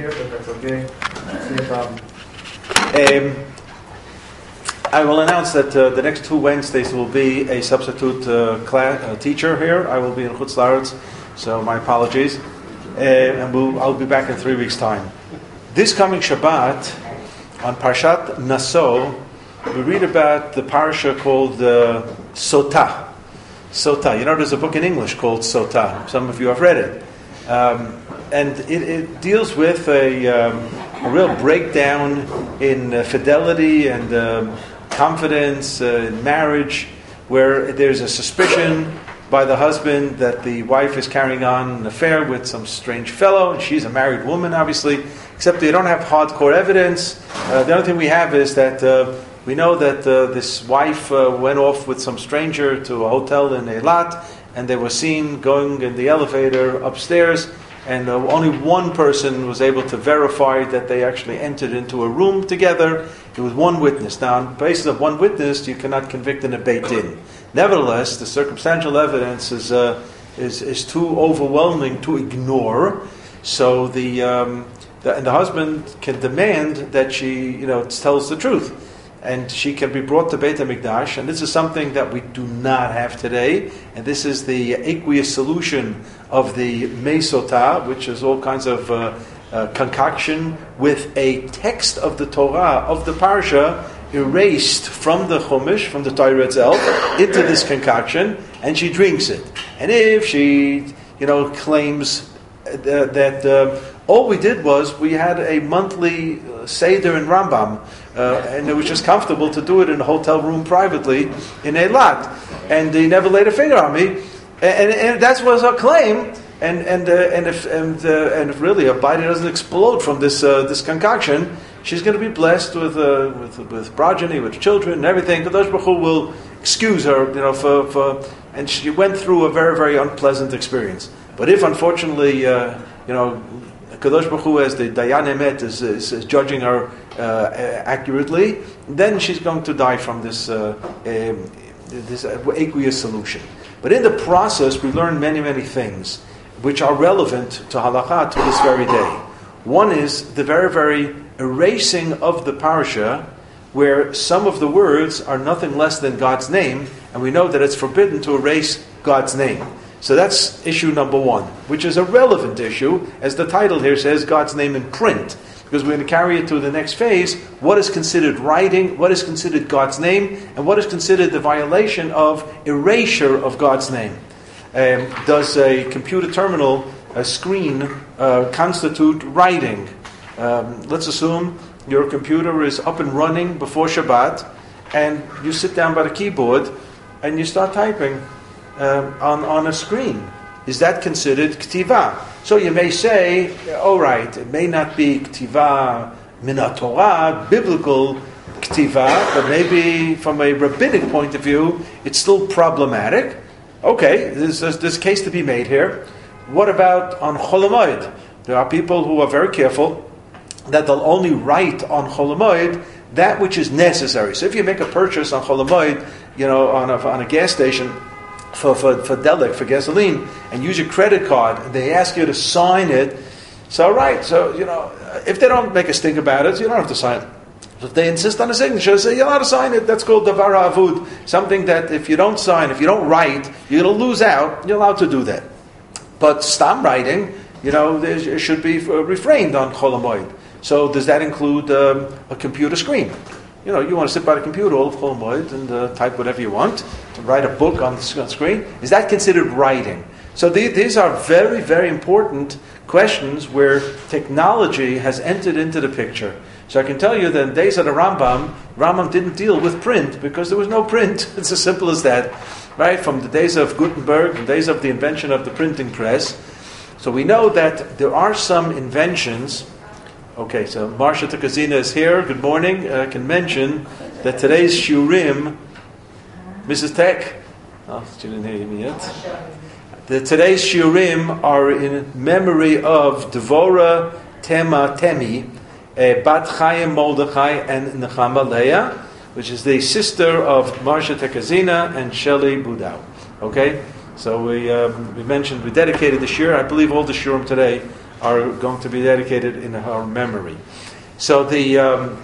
here, but that's okay. See a problem. Um, I will announce that uh, the next two Wednesdays will be a substitute uh, class, uh, teacher here. I will be in Chutz La'aretz, so my apologies. Uh, and we'll, I'll be back in three weeks' time. This coming Shabbat, on Parshat Naso, we read about the parsha called uh, Sotah. Sotah. You know, there's a book in English called Sotah. Some of you have read it. Um, and it, it, deals with a, um, a real breakdown in uh, fidelity and um, confidence uh, in marriage, where there's a suspicion by the husband that the wife is carrying on an affair with some strange fellow, and she's a married woman, obviously, except they don't have hardcore evidence. Uh, the only thing we have is that uh, we know that uh, this wife uh, went off with some stranger to a hotel in Eilat, and they were seen going in the elevator upstairs, and uh, only one person was able to verify that they actually entered into a room together. It was one witness. Now, on the basis of one witness, you cannot convict in a Beit Din. Nevertheless, the circumstantial evidence is, uh, is, is too overwhelming to ignore. So the, um, the, and the husband can demand that she, you know, tells the truth and she can be brought to Beit HaMikdash, and this is something that we do not have today, and this is the aqueous solution of the Mesotah, which is all kinds of uh, uh, concoction with a text of the Torah, of the Parsha, erased from the Chumash, from the Torah itself, into this concoction, and she drinks it. And if she, you know, claims uh, that uh, all we did was we had a monthly uh, Seder in Rambam, uh, and it was just comfortable to do it in a hotel room privately in a Eilat. And he never laid a finger on me. And, and, and that was her claim. And, and, uh, and, if, and, uh, and if really her body doesn't explode from this, uh, this concoction, she's going to be blessed with, uh, with, with progeny, with children and everything. Kadosh Baruch Hu will excuse her, you know, for, for, and she went through a very, very unpleasant experience. But if unfortunately, uh, you know, Kadosh Baruch Hu, as the Dayan Emet, is, is, is judging her uh, accurately, then she's going to die from this, um, this aqueous solution. But in the process, we learn many, many things which are relevant to halakha to this very day. One is the very, very erasing of the parsha, where some of the words are nothing less than God's name, and we know that it's forbidden to erase God's name. So that's issue number one, which is a relevant issue, as the title here says, God's name in print. Because we're going to carry it to the next phase. What is considered writing? What is considered God's name? And what is considered the violation of erasure of God's name? Um, does a computer terminal, a screen, uh, constitute writing? Um, let's assume your computer is up and running before Shabbat, and you sit down by the keyboard and you start typing um, on, on a screen. Is that considered ktiva? So you may say, all right, it may not be ktiva mina Torah, biblical ktiva, but maybe from a rabbinic point of view, it's still problematic. Okay, there's, there's a case to be made here. What about on Chol Hamoed? There are people who are very careful that they'll only write on Chol Hamoed that which is necessary. So if you make a purchase on Cholamoid, you know, on a, on a gas station, for, for, for Delek, for gasoline, and use your credit card, they ask you to sign it. So, right, so, you know, if they don't make a stink about it, you don't have to sign it. If they insist on a signature, say, you're allowed to sign it. That's called davar avud. Something that if you don't sign, if you don't write, you're going to lose out. You're allowed to do that. But stam writing, you know, should be refrained on Chol Hamoed. So does that include um, a computer screen? You know, you want to sit by the computer all of Chol and uh, type whatever you want, to write a book on the screen. Is that considered writing? So these are very, very important questions where technology has entered into the picture. So I can tell you that in days of the Rambam, Rambam didn't deal with print because there was no print. It's as simple as that, right? From the days of Gutenberg, the days of the invention of the printing press. So we know that there are some inventions Okay, so Marsha Takazina is here. Good morning. I can mention that today's Shiurim, Mrs. Tech, oh, she didn't hear me yet. The, today's Shiurim are in memory of Devora Tema Temi, uh, Bat Chaim Mordechai, and Nechama Leah, which is the sister of Marsha Tekazina and Shelley Budau. Okay, so we, um, we mentioned, we dedicated the Shir. I believe all the Shurim today are going to be dedicated in her memory. So the um,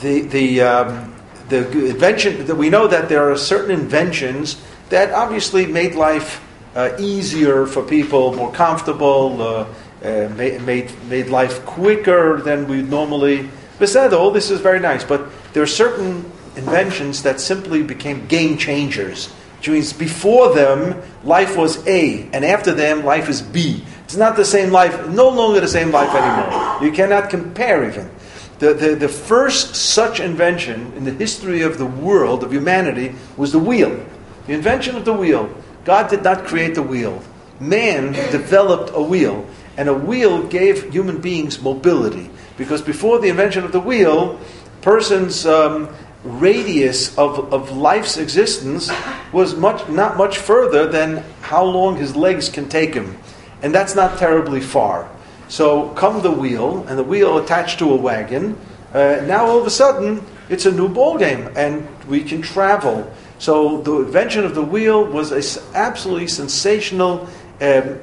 the the um, the invention that we know that there are certain inventions that obviously made life uh, easier for people, more comfortable, uh, uh, made, made made life quicker than we normally. Besides, all this is very nice, but there are certain inventions that simply became game changers. Which means before them, life was A, and after them, life is B. It's not the same life, no longer the same life anymore. You cannot compare even. The, the, the first such invention in the history of the world, of humanity, was the wheel. The invention of the wheel. God did not create the wheel. Man developed a wheel, and a wheel gave human beings mobility. Because before the invention of the wheel, persons um, radius of, of life's existence was much not much further than how long his legs can take him. And that's not terribly far. So come the wheel, and the wheel attached to a wagon. Uh, now all of a sudden, it's a new ball game, and we can travel. So the invention of the wheel was an absolutely sensational, um,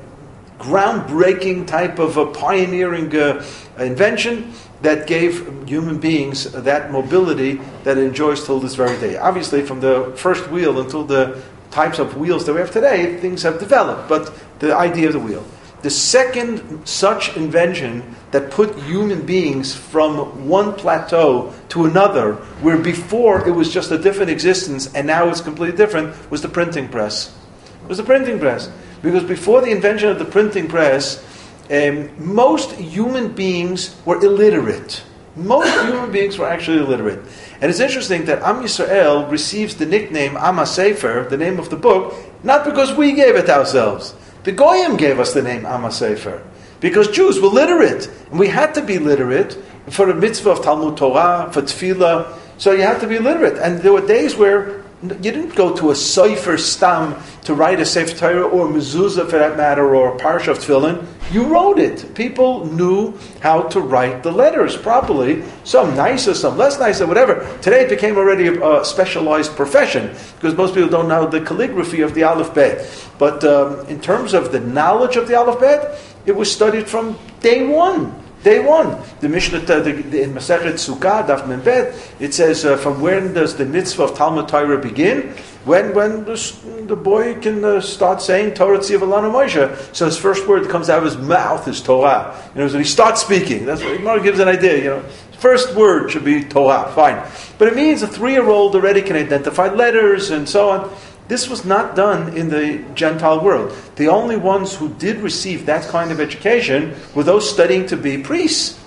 groundbreaking type of a pioneering uh, invention that gave human beings that mobility that enjoys till this very day. Obviously, from the first wheel until the types of wheels that we have today, things have developed, but the idea of the wheel. The second such invention that put human beings from one plateau to another, where before it was just a different existence and now it's completely different, was the printing press. It was the printing press. Because before the invention of the printing press, um, most human beings were illiterate. Most human beings were actually illiterate. And it's interesting that Am Yisrael receives the nickname Am Sefer, the name of the book, not because we gave it ourselves. The Goyim gave us the name Am Sefer. Because Jews were literate. And we had to be literate for the mitzvah of Talmud Torah, for tefillah. So you had to be literate. And there were days where you didn't go to a Sofer Stam to write a Sefer Torah or mezuzah for that matter or a parsha of tefillin. You wrote it. People knew how to write the letters properly. Some nicer, some less nicer, whatever. Today it became already a, a specialized profession because most people don't know the calligraphy of the Aleph Bet. But um, in terms of the knowledge of the Aleph Bet, it was studied from day one. Day one, the Mishnah in Masechet Sukkah, Daf Mem Beit, it says, uh, from when does the mitzvah of Talmud Torah begin? When when the, the boy can uh, start saying Torah Tzivalana Moshe. So his first word that comes out of his mouth is Torah. You know, so he starts speaking. That's what Gemara gives an idea. You know, first word should be Torah. Fine, but it means a three-year-old already can identify letters and so on. This was not done in the Gentile world. The only ones who did receive that kind of education were those studying to be priests.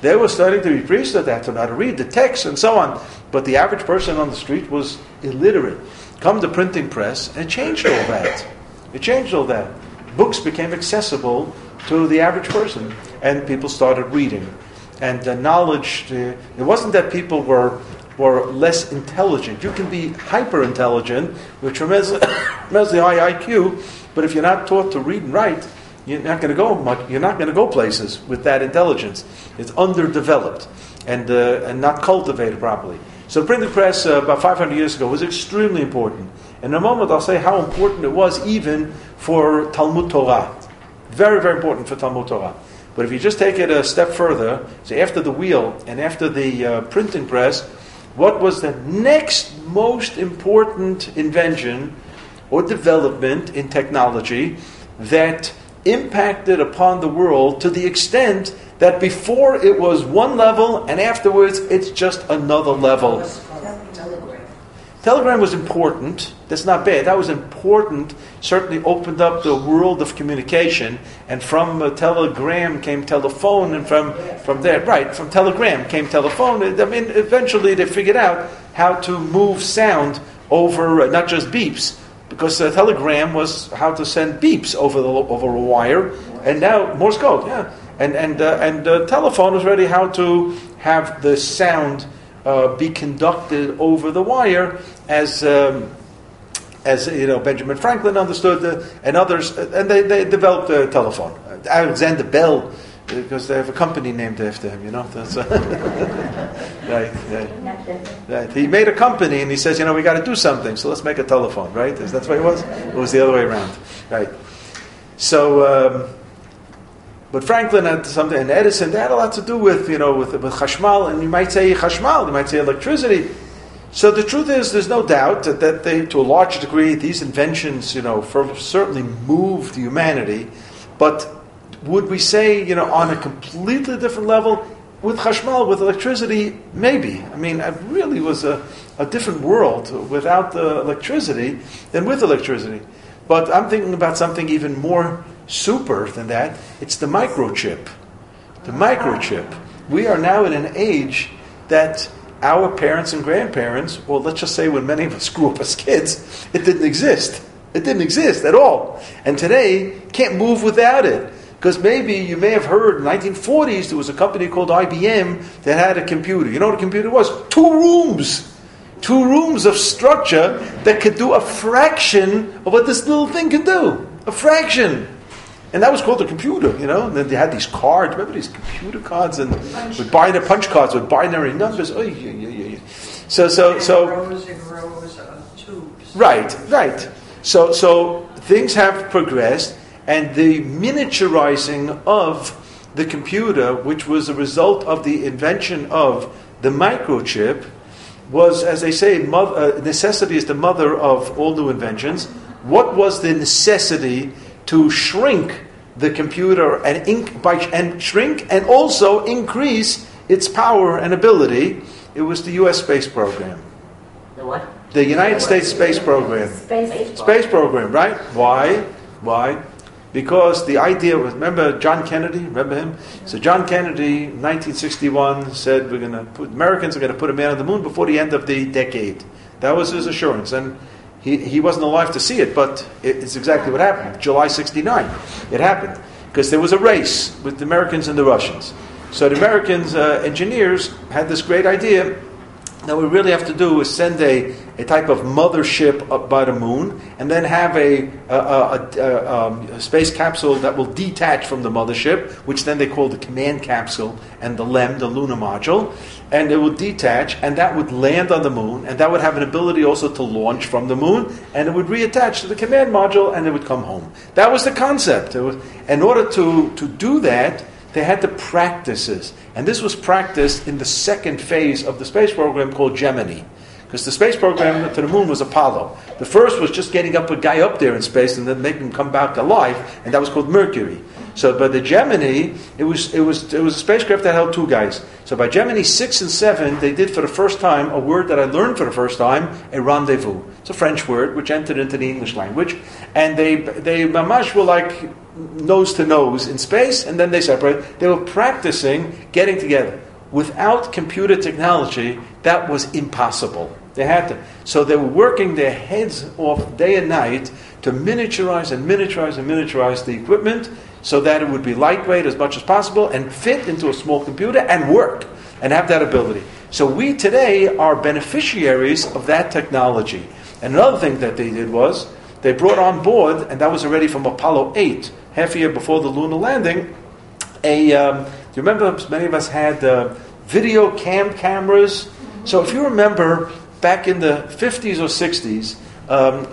They were studying to be priests at that, to know how to read the text and so on. But the average person on the street was illiterate. Come the printing press, and changed all that. It changed all that. Books became accessible to the average person, and people started reading. And the knowledge, it wasn't that people were or less intelligent. You can be hyper intelligent with tremendously, tremendously high IQ, but if you're not taught to read and write, you're not going to go much. You're not going to go places with that intelligence. It's underdeveloped and uh, and not cultivated properly. So the printing press uh, about 500 years ago was extremely important. In a moment, I'll say how important it was even for Talmud Torah. Very, very important for Talmud Torah. But if you just take it a step further, so after the wheel and after the uh, printing press, what was the next most important invention or development in technology that impacted upon the world to the extent that before it was one level and afterwards it's just another level. Telegram was important. That's not bad. That was important. Certainly opened up the world of communication. And from uh, telegram came telephone, and from, from there, right, from telegram came telephone. I mean, eventually they figured out how to move sound over uh, not just beeps, because uh, telegram was how to send beeps over the, over a wire, and now Morse code, yeah. And and uh, and uh, telephone was ready how to have the sound uh, be conducted over the wire as. Um, as you know, Benjamin Franklin understood, uh, and others, uh, and they, they developed a telephone. Alexander Bell, because they have a company named after him. You know, right, right, right. He made a company, and he says, you know, we got to do something, so let's make a telephone. Right? Is that what it was? It was the other way around. Right. So. Um, but Franklin had something, and Edison, they had a lot to do with, you know, with, with Chashmal, and you might say Chashmal, you might say electricity. So the truth is, there's no doubt that, that they, to a large degree, these inventions, you know, for, certainly moved humanity. But would we say, you know, on a completely different level, with Chashmal, with electricity, maybe. I mean, it really was a, a different world without the electricity than with electricity. But I'm thinking about something even more super than that. It's the microchip. The microchip. We are now in an age that our parents and grandparents, well, let's just say when many of us grew up as kids, it didn't exist. It didn't exist at all. And today, can't move without it. Because maybe you may have heard in the 1940s there was a company called IBM that had a computer. You know what a computer was? Two rooms. Two rooms of structure that could do a fraction of what this little thing could do. A fraction. And that was called a computer, you know. And then they had these cards. Remember these computer cards and punch with binary punch cards with binary numbers. Oh, yeah, yeah, yeah. So, so, so. Rows and rows of tubes. Right, right. So, so things have progressed, and the miniaturizing of the computer, which was a result of the invention of the microchip, was, as they say, mother, uh, necessity is the mother of all new inventions. What was the necessity to shrink the computer and, inc- by, and shrink and also increase its power and ability? It was the U.S. space program. The what? The United States space program. Space. Space program, right? Why? Why? Because the idea was, remember John Kennedy? Remember him? So John Kennedy, 1961, said we're going to put Americans are going to put a man on the moon before the end of the decade. That was his assurance, and he, he wasn't alive to see it, but it, it's exactly what happened. July 69, it happened because there was a race with the Americans and the Russians. So the Americans uh, engineers had this great idea that we really have to do is send a, a type of mothership up by the moon and then have a, a, a, a um, space capsule that will detach from the mothership, which then they call the command capsule, and the LEM, the lunar module. And it would detach, and that would land on the moon, and that would have an ability also to launch from the moon, and it would reattach to the command module, and it would come home. That was the concept. Was, in order to, to do that, they had the practices. And this was practiced in the second phase of the space program called Gemini. Because the space program to the moon was Apollo. The first was just getting up a guy up there in space and then making him come back alive, and that was called Mercury. So by the Gemini, it was, it, was, it was a spacecraft that held two guys. So by Gemini 6 and 7, they did for the first time a word that I learned for the first time, a rendezvous. It's a French word which entered into the English language. And they, they mamash were like nose to nose in space, and then they separated. They were practicing getting together. Without computer technology, that was impossible. They had to. So they were working their heads off day and night to miniaturize and miniaturize and miniaturize the equipment so that it would be lightweight as much as possible and fit into a small computer and work and have that ability. So we today are beneficiaries of that technology. And another thing that they did was they brought on board, and that was already from Apollo 8, half a year before the lunar landing, a, um, do you remember many of us had uh, video cam cameras? So if you remember back in the 50s or 60s, um,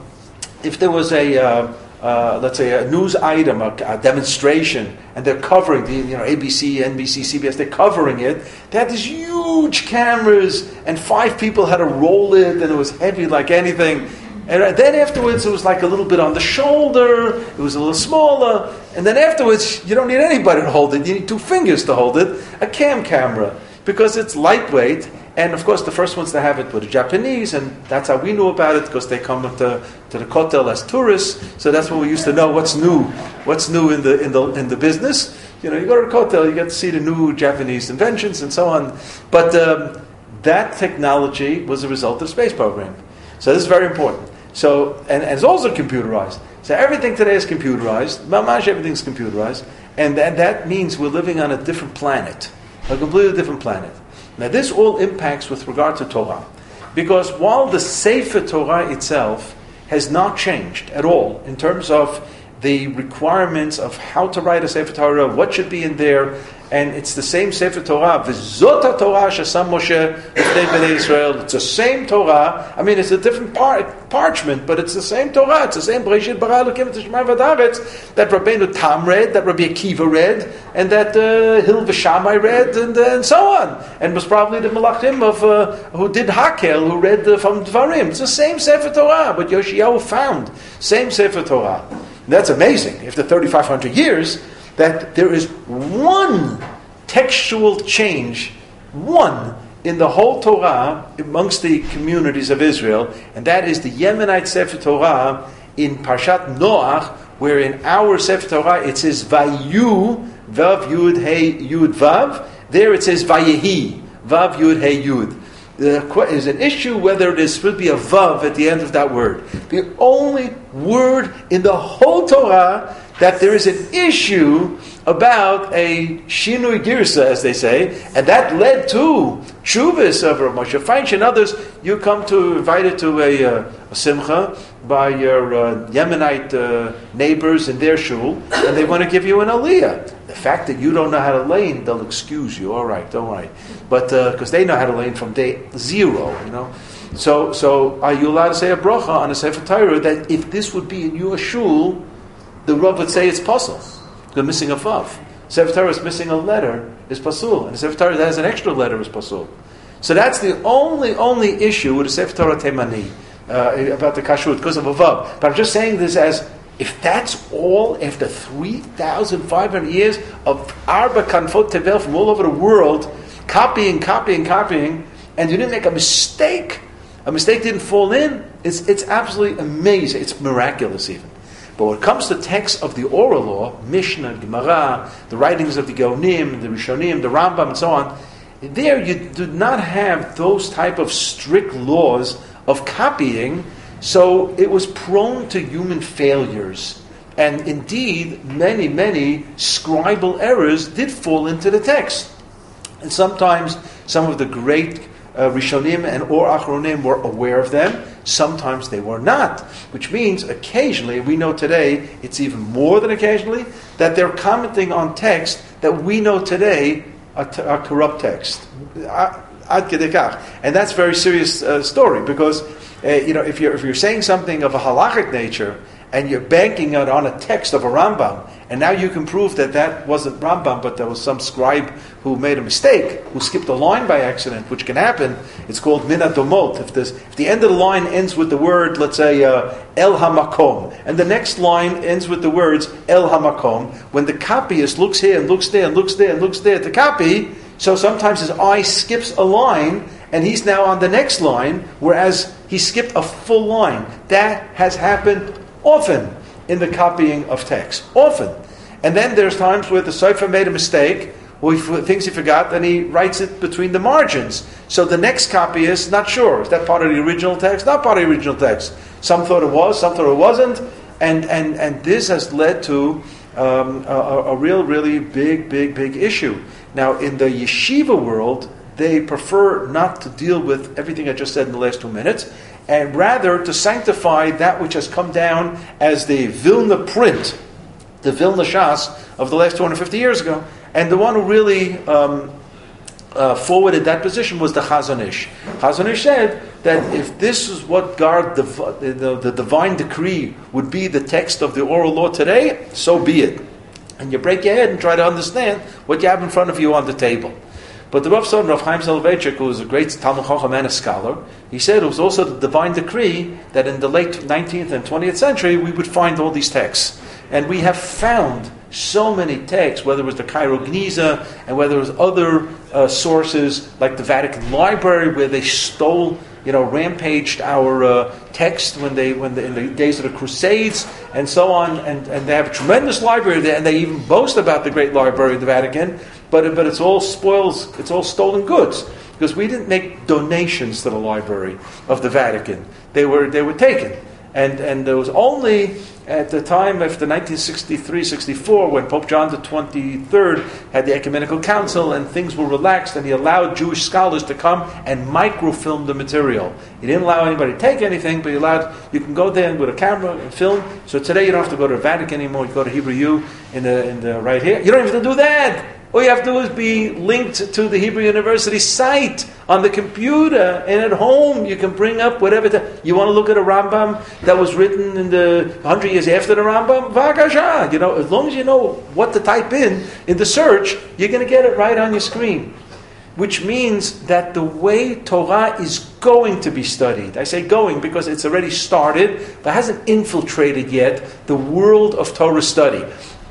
if there was a, uh, uh, let's say, a news item, a, a, demonstration, and they're covering the, you know, ABC, NBC, CBS, they're covering it. They had these huge cameras, and five people had to roll it, and it was heavy like anything. And then afterwards, it was like a little bit on the shoulder. It was a little smaller. And then afterwards, you don't need anybody to hold it. You need two fingers to hold it. A cam camera because it's lightweight and of course, the first ones to have it were the Japanese, and that's how we knew about it because they come to, to the Kotel as tourists. So that's when we used to know what's new, what's new in the in the in the business. You know, you go to the Kotel, you get to see the new Japanese inventions and so on. But um, that technology was a result of the space program. So this is very important. So and, and it's also computerized. So everything today is computerized. Mamash, everything's computerized, and, and that means we're living on a different planet, a completely different planet. Now, this all impacts with regard to Torah. Because while the Sefer Torah itself has not changed at all in terms of the requirements of how to write a Sefer Torah, what should be in there, and it's the same Sefer Torah. V'zot Torah shesam Moshe b'nei b'nei Israel. It's the same Torah. I mean, it's a different par- parchment, but it's the same Torah. It's the same Bereshit bara Elokim Tishmai that Rabbeinu Tam read, that Rabbi Akiva read, and that uh, Hil V'Shamai read, and, uh, and so on. And was probably the Malachim of uh, who did Hakel, who read uh, from Dvarim. It's the same Sefer Torah, but Yoshiyahu found same Sefer Torah. And that's amazing. After 3,500 years, that there is one textual change, one in the whole Torah amongst the communities of Israel, and that is the Yemenite Sefer Torah in Parshat Noach, where in our Sefer Torah it says Vayu Vav Yud Hey Yud Vav. There it says Vayehi Vav Yud Hey Yud. There is an issue whether supposed to be a vav at the end of that word. The only word in the whole Torah that there is an issue about a shinui girsa, as they say, and that led to chuvas of Rav Moshe and others. You come to invited to a, uh, a simcha by your uh, Yemenite uh, neighbors in their shul, and they want to give you an aliyah. The fact that you don't know how to lane, they'll excuse you. All right, don't worry, but because uh, they know how to lane from day zero, you know. So, so are you allowed to say a bracha on a sefer Torah that if this would be in your shul? The Rav would say it's pasul. They're missing a vav. Sefer Torah is missing a letter is pasul, and the Sefer Torah that has an extra letter is pasul. So that's the only only issue with the Sefer Torah Temani uh, about the kashrut because of a vav. But I'm just saying this as if that's all after 3,500 years of Arba Kanfot Tevel from all over the world, copying, copying, copying, and you didn't make a mistake, a mistake didn't fall in, it's, it's absolutely amazing. It's miraculous even. But when it comes to texts of the oral law, Mishnah, Gemara, the writings of the Gaonim, the Rishonim, the Rambam, and so on, there you do not have those type of strict laws of copying, so it was prone to human failures. And indeed, many, many scribal errors did fall into the text. And sometimes some of the great uh, Rishonim and or Achronim were aware of them. Sometimes they were not, which means occasionally, we know today, it's even more than occasionally, that they're commenting on text that we know today are, t- are corrupt text. And that's a very serious uh, story because, uh, you know, if you're, if you're saying something of a halachic nature and you're banking it on a text of a Rambam, and now you can prove that that wasn't Rambam, but there was some scribe who made a mistake, who skipped a line by accident, which can happen. It's called mina domot. If, if the end of the line ends with the word, let's say, uh, el hamakom, and the next line ends with the words el hamakom, when the copyist looks here and looks there and looks there and looks there at the copy, so sometimes his eye skips a line, and he's now on the next line, whereas he skipped a full line. That has happened often in the copying of text. Often. And then there's times where the cipher made a mistake, or he thinks he forgot, and he writes it between the margins. So the next copyist, not sure. Is that part of the original text? Not part of the original text. Some thought it was, some thought it wasn't. And, and, and this has led to um, a, a real, really big, big, big issue. Now, in the yeshiva world, they prefer not to deal with everything I just said in the last two minutes and rather to sanctify that which has come down as the Vilna print, the Vilna Shas of the last 250 years ago. And the one who really um, uh, forwarded that position was the Chazon Ish. Chazon Ish said that if this is what God, the, the, the divine decree, would be the text of the oral law today, so be it. And you break your head and try to understand what you have in front of you on the table. But the Rav son, Rav Chaim Soloveitchik, who was a great Talmud Chacham and a scholar, he said it was also the divine decree that in the late 19th and 20th century we would find all these texts. And we have found so many texts, whether it was the Cairo Geniza and whether it was other uh, sources like the Vatican Library, where they stole, you know, rampaged our uh, text when they, when they, in the days of the Crusades and so on. And, and they have a tremendous library there, and they even boast about the great library of the Vatican but, but it's all spoils, it's all stolen goods. Because we didn't make donations to the library of the Vatican. They were, they were taken. And, and there was only at the time after 1963-64 when Pope John the 23rd had the ecumenical council and things were relaxed and he allowed Jewish scholars to come and microfilm the material. He didn't allow anybody to take anything, but he allowed you can go there with a camera and film. So today you don't have to go to the Vatican anymore. You go to Hebrew U in the in the right here. You don't even have to do that. All you have to do is be linked to the Hebrew University site on the computer, and at home you can bring up whatever. You want to look at a Rambam that was written in the hundred years after the Rambam? Vagasha. You know, as long as you know what to type in in the search, you're going to get it right on your screen. Which means that the way Torah is going to be studied, I say going because it's already started, but hasn't infiltrated yet the world of Torah study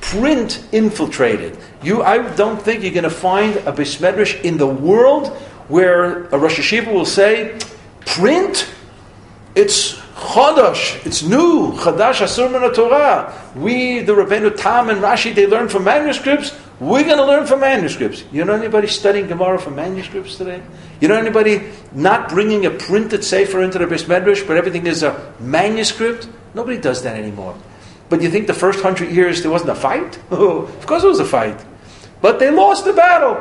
print infiltrated. You, I don't think you're going to find a Bismedrish in the world where a Rosh Yeshiva will say, print, it's Chadash, it's new, Chadash Asur Torah. We, the Rabbeinu Tam and Rashi, they learn from manuscripts. We're going to learn from manuscripts. You know anybody studying Gemara from manuscripts today? You know anybody not bringing a printed sefer into the Bismedrish, but everything is a manuscript? Nobody does that anymore. But you think the first hundred years there wasn't a fight? of course there was a fight. But they lost the battle.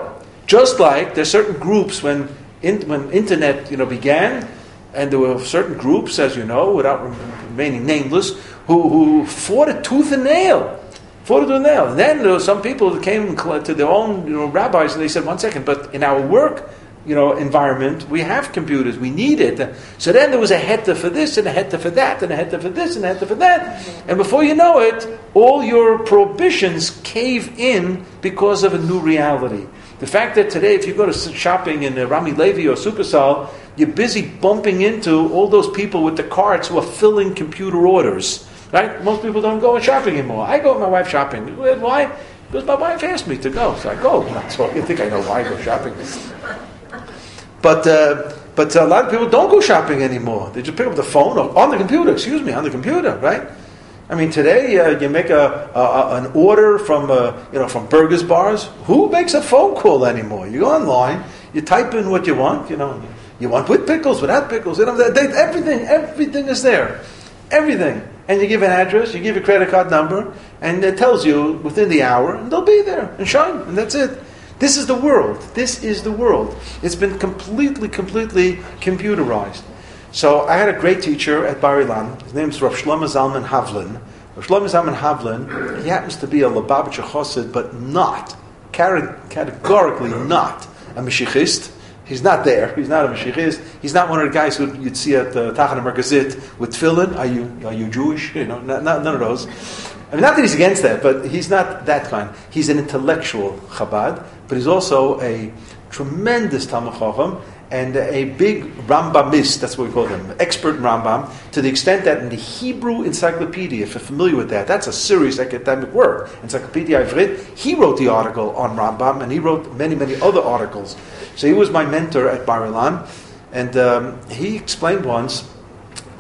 Just like there's certain groups when in, when internet you know began, and there were certain groups, as you know, without remaining nameless, who, who fought a tooth and nail. Fought a tooth and nail. And then there were some people that came to their own you know, rabbis and they said, one second, but in our work, you know, environment, we have computers, we need it. So then there was a heta for this, and a heta for that, and a heta for this, and a heta for that. And before you know it, all your prohibitions cave in because of a new reality. The fact that today, if you go to shopping in uh, Rami Levi or Supersal, you're busy bumping into all those people with the carts who are filling computer orders. Right? Most people don't go shopping anymore. I go with my wife shopping. Why? Because my wife asked me to go, so I go. So you think I know why I go shopping. But, uh, but a lot of people don't go shopping anymore. They just pick up the phone or on the computer, excuse me, on the computer, right? I mean, today uh, you make a, a, an order from uh, you know from Burgers Bars. Who makes a phone call anymore? You go online, you type in what you want. You know, you want with pickles, without pickles. You know, they, everything, everything is there, everything. And you give an address, you give a credit card number, and it tells you within the hour, and they'll be there and shine, and that's it. This is the world. This is the world. It's been completely, completely computerized. So I had a great teacher at Bar Ilan. His name is Rav Shlomo Zalman Havlin. Rav Shlomo Zalman Havlin, he happens to be a Lubavitcher Chassid, but not, categorically not a Mashiachist. He's not there. He's not a Mashiachist. He's not one of the guys who you'd see at the Tachana Merkazit with tefillin. Are you, are you Jewish? You know, not, not, none of those. I mean, not that he's against that, but he's not that kind. He's an intellectual Chabad, but he's also a tremendous Talmud Chacham and a big Rambamist, that's what we call him, expert in Rambam, to the extent that in the Hebrew Encyclopedia, if you're familiar with that, that's a serious academic work, Encyclopedia Ivrit, he wrote the article on Rambam, and he wrote many, many other articles. So he was my mentor at Bar Ilan, and um, he explained once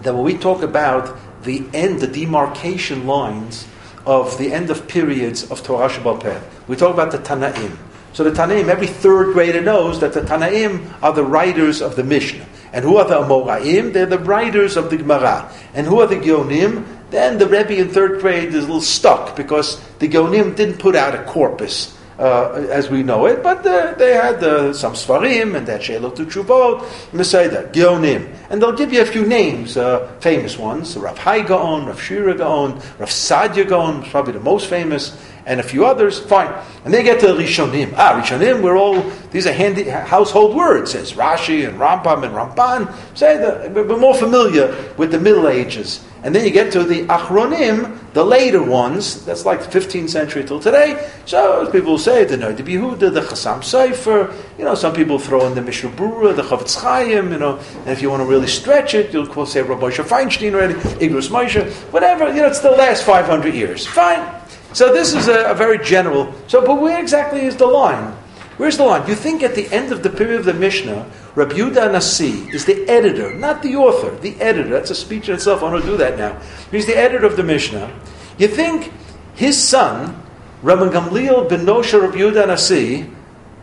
that when we talk about the end, the demarcation lines of the end of periods of Torah Sheba'al Peh, we talk about the Tanaim. So the Tanaim, every third grader knows that the Tanaim are the writers of the Mishnah. And who are the Amoraim? They're the writers of the Gemara. And who are the Geonim? Then the Rebbe in third grade is a little stuck because the Geonim didn't put out a corpus. Uh, as we know it, but uh, they had uh, some Svarim and that Shelot to Chuvot, Messiah, Geonim. And they'll give you a few names, uh, famous ones Rav Hai Gaon, Rav Sherira Gaon, Rav Saadia Gaon, probably the most famous and a few others, fine. And they get to Rishonim. Ah, Rishonim, we're all, these are handy household words, says Rashi and Rambam and Ramban. Say that we're more familiar with the Middle Ages. And then you get to the Achronim, the later ones, that's like the 15th century till today. So people say the Noda B'Yehuda, the Chassam Sofer, you know, some people throw in the Mishnah Berurah, the Chofetz Chaim, you know, and if you want to really stretch it, you'll say Rabbi Feinstein already, Igros Moshe, whatever, you know, it's the last 500 years. Fine. So this is a, a, very general. So, but where exactly is the line? Where's the line? You think at the end of the period of the Mishnah, Rabbi Yudah Nasi is the editor, not the author, the editor. That's a speech in itself. I don't do that now. He's the editor of the Mishnah. You think his son, Rabbi Gamliel ben Nosha Rabbi Yudah Nasi,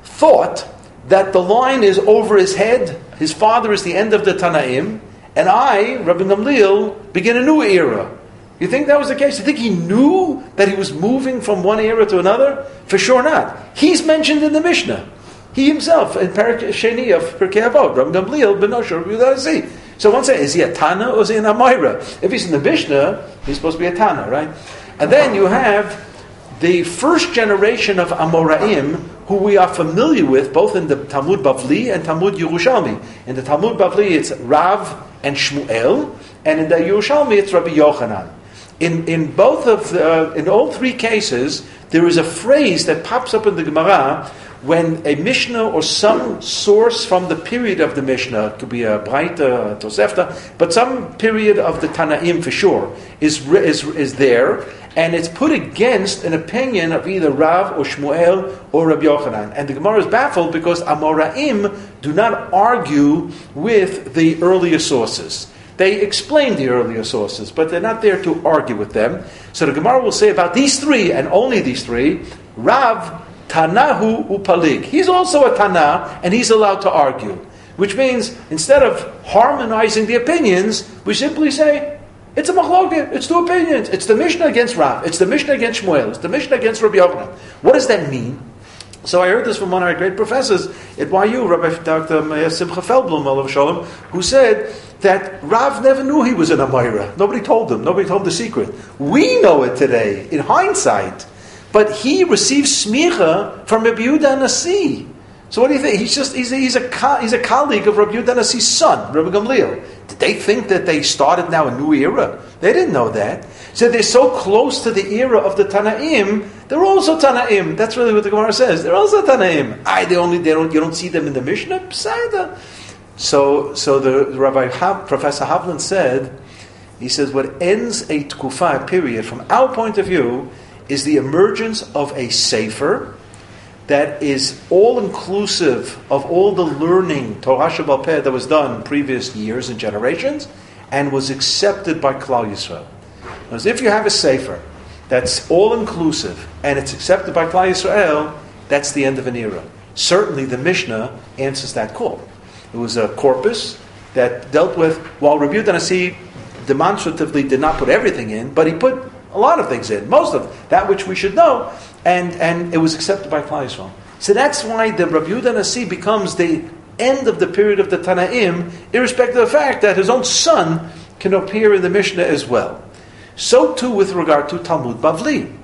thought that the line is over his head. His father is the end of the Tanaim, and I, Rabbi Gamliel, begin a new era. You think that was the case? You think he knew that he was moving from one era to another? For sure not. He's mentioned in the Mishnah. He himself, in Perek Sheni of Pirkei Avot, Ram Gamliel, Ben Osher, So one say, is he a Tana or is he an Amora? If he's in the Mishnah, he's supposed to be a Tana, right? And then you have the first generation of Amoraim, who we are familiar with both in the Talmud Bavli and Talmud Yerushalmi. In the Talmud Bavli, it's Rav and Shmuel, and in the Yerushalmi, it's Rabbi Yochanan. In, in both of the, uh, in all three cases, there is a phrase that pops up in the Gemara when a Mishnah or some source from the period of the Mishnah, could be a Breita, a Tosefta, but some period of the Tanaim for sure, is, is, is there, and it's put against an opinion of either Rav or Shmuel or Rabbi Yochanan. And the Gemara is baffled because Amoraim do not argue with the earlier sources. They explain the earlier sources, but they're not there to argue with them. So the Gemara will say about these three, and only these three, Rav, Tanahu, Upalig. He's also a Tana, and he's allowed to argue. Which means, instead of harmonizing the opinions, we simply say, it's a machloket. It's two opinions. It's the Mishnah against Rav. It's the Mishnah against Shmuel. It's the Mishnah against Rabbi Yochanan. What does that mean? So I heard this from one of our great professors at YU, Rabbi Dr. Simcha Feldblum, Shalom, who said that Rav never knew he was an Amora. Nobody told him. Nobody told the secret. We know it today, in hindsight. But he received smicha from Rabbi Yehuda Nasi. So what do you think? He's just he's a, he's a, he's a colleague of Rabbi Yehuda Nasi's son, Rabbi Gamliel. Did they think that they started now a new era? They didn't know that. So they're so close to the era of the Tanaim. They're also Tanaim. That's really what the Gemara says. They're also Tanaim. I they only they don't you don't see them in the Mishnah. So so the Rabbi ha, Professor Havlin said. He says what ends a tkufa period from our point of view is the emergence of a sefer that is all inclusive of all the learning Torah Sheba'al Peh that was done previous years and generations, and was accepted by Klal Yisrael. Because if you have a sefer that's all inclusive and it's accepted by Klal Yisrael, that's the end of an era. Certainly, the Mishnah answers that call. It was a corpus that dealt with while Rabbi Nasi demonstratively did not put everything in, but he put a lot of things in, most of that which we should know, and, and it was accepted by Klal Yisrael. So that's why the Rabbi Yehuda Nasi becomes the end of the period of the Tanaim, irrespective of the fact that his own son can appear in the Mishnah as well. So too with regard to Talmud Bavli,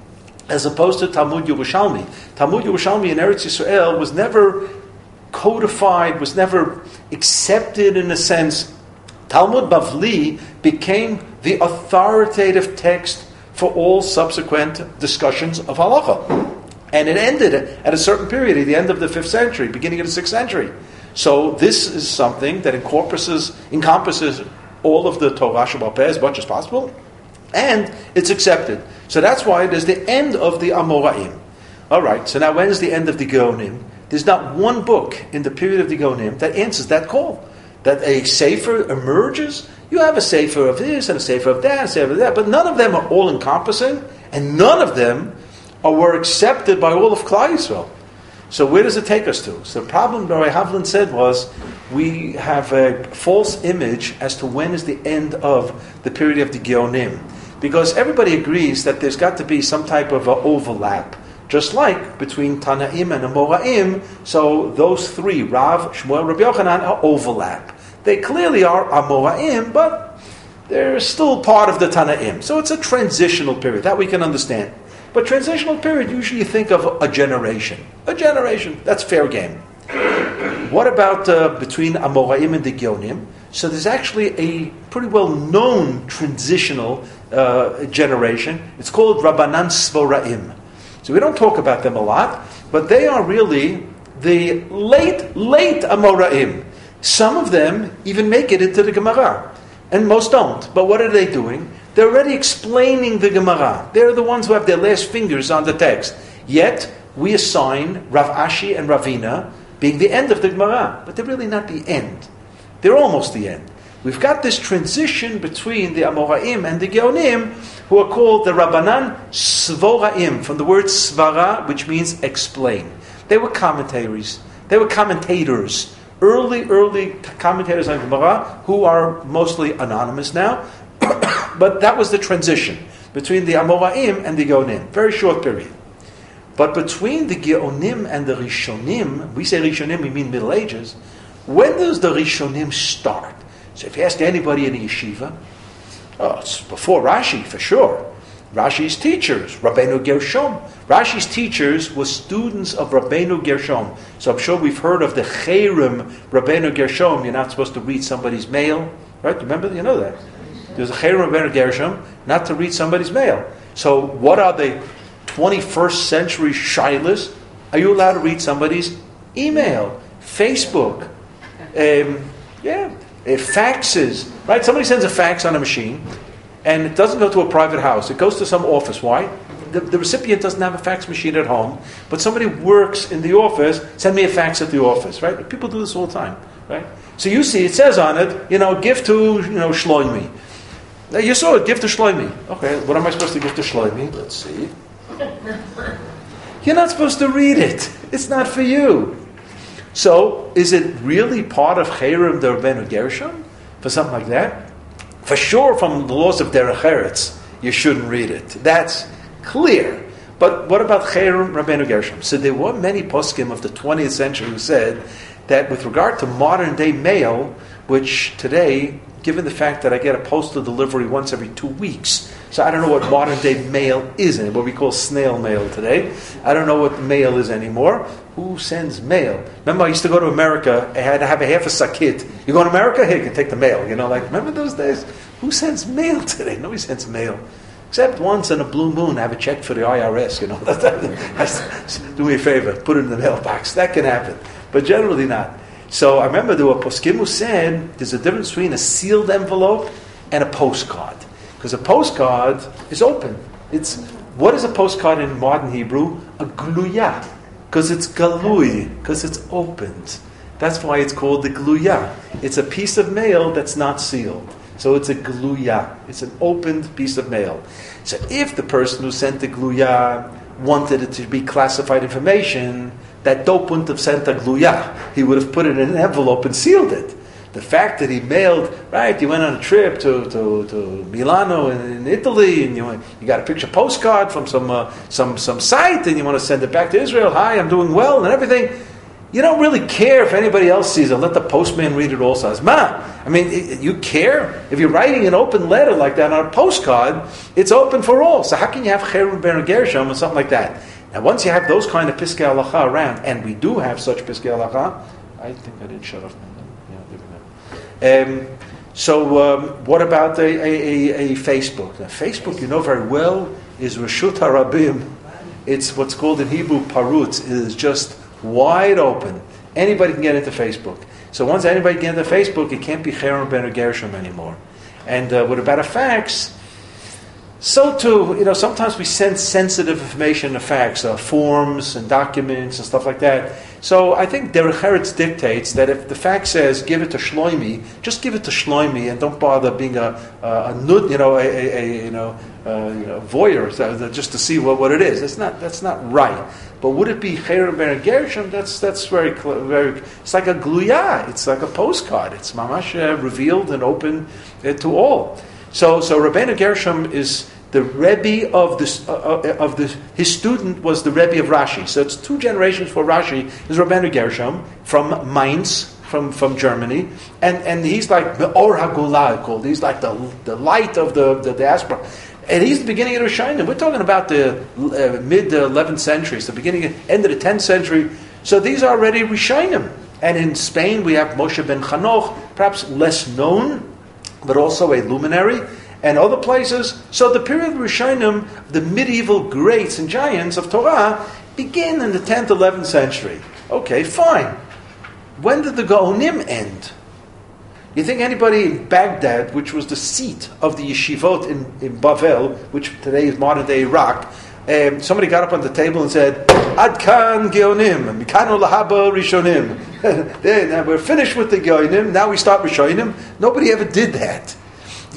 as opposed to Talmud Yerushalmi. Talmud Yerushalmi in Eretz Yisrael was never codified, was never accepted in a sense. Talmud Bavli became the authoritative text for all subsequent discussions of halacha. And it ended at a certain period, at the end of the fifth century, beginning of the sixth century. So this is something that encompasses, encompasses all of the Torah Shabbat as much as possible, and it's accepted. So that's why it is the end of the Amoraim. All right, so now when is the end of the Geonim? There's not one book in the period of the Geonim that answers that call. That a Sefer emerges you have a sefer of this and a sefer of that, and a sefer of that, but none of them are all encompassing, and none of them are, were accepted by all of Klal Yisrael. So where does it take us to? So the problem Rabbi Havlin said was we have a false image as to when is the end of the period of the Geonim. Because everybody agrees that there's got to be some type of overlap. Just like between Tanaim and Amoraim, so those three, Rav, Shmuel, Rabbi Yochanan, are overlap. They clearly are Amoraim, but they're still part of the Tanaim. So it's a transitional period. That we can understand. But transitional period, usually you think of a generation. A generation, that's fair game. What about uh, between Amoraim and the Geonim? So there's actually a pretty well known transitional uh, generation. It's called Rabbanan Svoraim. So we don't talk about them a lot, but they are really the late, late Amoraim. Some of them even make it into the Gemara, and most don't. But what are they doing? They're already explaining the Gemara. They're the ones who have their last fingers on the text. Yet, we assign Rav Ashi and Ravina being the end of the Gemara, but they're really not the end. They're almost the end. We've got this transition between the Amoraim and the Geonim, who are called the Rabbanan Svoraim, from the word Svara, which means explain. They were commentaries. They were commentators early, early commentators on Gemara who are mostly anonymous now, but that was the transition between the Amoraim and the Geonim. Very short period. But between the Geonim and the Rishonim, we say Rishonim, we mean Middle Ages, when does the Rishonim start? So if you ask anybody in a yeshiva, oh, it's before Rashi for sure. Rashi's teachers, Rabbeinu Gershom. Rashi's teachers were students of Rabbeinu Gershom. So I'm sure we've heard of the Cherem Rabbeinu Gershom. You're not supposed to read somebody's mail, right? Remember, you know that. There's a Cherem Rabbeinu Gershom, not to read somebody's mail. So what are the 21st century shilas? Are you allowed to read somebody's email, Facebook, um, yeah, uh, faxes, right? Somebody sends a fax on a machine and it doesn't go to a private house. It goes to some office. Why? The, the, recipient doesn't have a fax machine at home, but somebody works in the office. Send me a fax at the office, right? People do this all the time, right? So you see, it says on it, you know, give to you know Shloimi. Now you saw it, give to Shloimi. Okay, what am I supposed to give to Shloimi? Let's see. You're not supposed to read it. It's not for you. So, is it really part of Cherem Derbenu Gershom for something like that? For sure, from the laws of Derech Eretz, you shouldn't read it. That's clear. But what about Cherem Rabbeinu Gershom? So there were many poskim of the 20th century who said that with regard to modern day mail, which today, given the fact that I get a postal delivery once every two weeks, so I don't know what modern day mail is, what we call snail mail today. I don't know what mail is anymore. Who sends mail? Remember, I used to go to America. I had to have a half a sakit. You go to America? Here, you can take the mail. You know, like remember those days? Who sends mail today? Nobody sends mail. Except once in a blue moon, I have a check for the IRS. You know, do me a favor, put it in the mailbox. That can happen, but generally not. So I remember there were poskim said there's a difference between a sealed envelope and a postcard. Because a postcard is open. It's what is a postcard in modern Hebrew? A gluya, because it's galui, because it's opened. That's why it's called the gluya. It's a piece of mail that's not sealed. So it's a gluya. It's an opened piece of mail. So if the person who sent the gluya wanted it to be classified information, that dope wouldn't have sent a gluya. He would have put it in an envelope and sealed it. The fact that he mailed, right, you went on a trip to, to, to Milano in, in Italy, and you, you got a picture postcard from some, uh, some, some site, and you want to send it back to Israel. Hi, I'm doing well, and everything. You don't really care if anybody else sees it. Let the postman read it also. As ma, I mean, you care if you're writing an open letter like that on a postcard. It's open for all. So how can you have cherub ben or something like that? Now, once you have those kind of piskei halacha around, and we do have such piskei halacha, I think I didn't shut off. Um, so, um, what about a, a, a, Facebook? Now, Facebook, you know very well, is Rashut Harabim. It's what's called in Hebrew parutz. It is just wide open. Anybody can get into Facebook. So once anybody gets into Facebook, it can't be Cherem Ben Gershom anymore. And uh, what about a fax? So too, you know, sometimes we send sensitive information to facts, uh, forms and documents and stuff like that. So I think Derech Eretz dictates that if the fact says give it to Shloimi, just give it to Shloimi and don't bother being a, a, a nud, you know, a, a, a you know, uh, you know, voyeur just to see what, what it is. That's not that's not right. But would it be Cherem Ben Gershom? That's that's very very. It's like a gluya. It's like a postcard. It's mamash uh, revealed and open uh, to all. So so Rabbeinu Gershom is the Rebbe of, this, uh, uh, of the, his student was the Rebbe of Rashi. So it's two generations for Rashi. Is Rabbeinu Gershom from Mainz, from, from Germany, and, and he's like the Or HaGolah. He's like the, the light of the, the diaspora. And he's the beginning of the Rishonim. We're talking about the uh, mid 11th century, so the beginning, end of the 10th century. So these are already Rishonim. And in Spain, we have Moshe ben Chanoch, perhaps less known, but also a luminary and other places. So the period of Rishonim, the medieval greats and giants of Torah, begin in the 10th, 11th century. Okay, fine. When did the Gaonim end? You think anybody in Baghdad, which was the seat of the yeshivot in, in Bavel, which today is modern day Iraq, um, somebody got up on the table and said, Adkan Geonim, Mikano Lahaba Rishonim. now we're finished with the Geonim, now we start Rishonim. Nobody ever did that.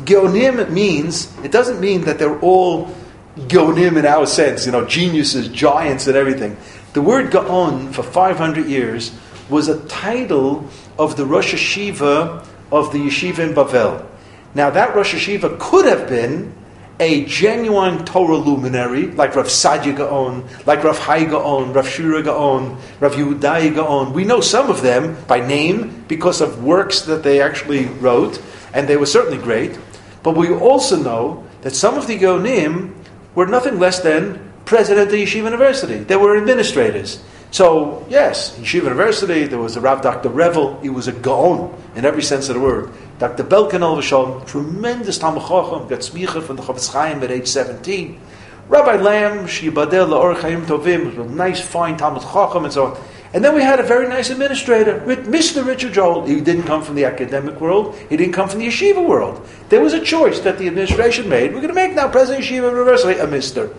Geonim means, it doesn't mean that they're all Geonim in our sense, you know, geniuses, giants, and everything. The word Gaon for 500 years was a title of the Rosh HaYeshiva of the yeshiva in Bavel. Now, that Rosh HaYeshiva could have been a genuine Torah luminary, like Rav Saadia Gaon, like Rav Hai Gaon, Rav Sherira Gaon, Rav Yehudai Gaon. We know some of them by name because of works that they actually wrote, and they were certainly great. But we also know that some of the Geonim were nothing less than president of Yeshiva University. They were administrators. So, yes, Yeshiva University, there was a Rav Dr. Revel. He was a Gaon in every sense of the word. Dr. Belkin Al tremendous Talmud Chacham, got smicha from the Chofetz Chaim at age 17. Rabbi Lamm, Shibadel La'or Chaim Tovim, was a nice, fine Talmud Chacham and so on. And then we had a very nice administrator, Mr. Richard Joel. He didn't come from the academic world. He didn't come from the yeshiva world. There was a choice that the administration made. We're going to make now President Yeshiva University a Mister.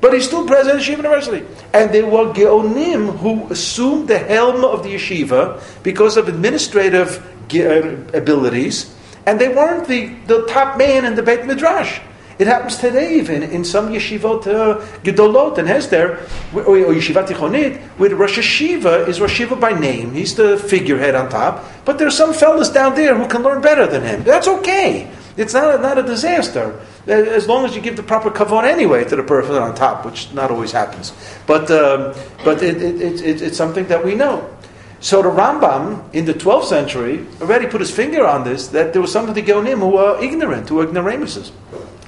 But he's still president of Yeshiva University. And there were Geonim who assumed the helm of the yeshiva because of administrative uh, abilities, and they weren't the, the top man in the Beit Midrash. It happens today even in some yeshivot uh, gedolot and Hesder, or, or yeshivat tichonit, where Rosh Yeshiva is Rosh Yeshiva by name. He's the figurehead on top. But there's some fellas down there who can learn better than him. That's okay. It's not a, not a disaster. As long as you give the proper kavod anyway to the person on top, which not always happens. But, um, but it, it, it, it's something that we know. So the Rambam in the 12th century already put his finger on this that there was some of the Geonim who were ignorant, who were ignoramuses.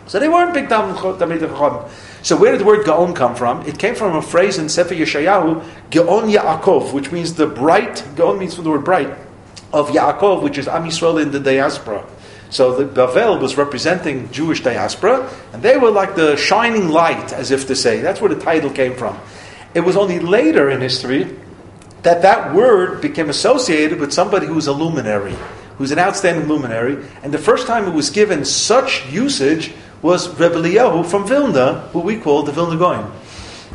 So they weren't big Chacham. So where did the word Gaon come from? It came from a phrase in Sefer Yeshayahu, Gaon Yaakov, which means the bright, Gaon means from the word bright, of Yaakov, which is Am Yisrael in the diaspora. So the Bavel was representing Jewish diaspora, and they were like the shining light, as if to say. That's where the title came from. It was only later in history that that word became associated with somebody who's a luminary, who's an outstanding luminary, and the first time it was given such usage was Rebbe Eliyahu from Vilna, who we call the Vilna Gaon.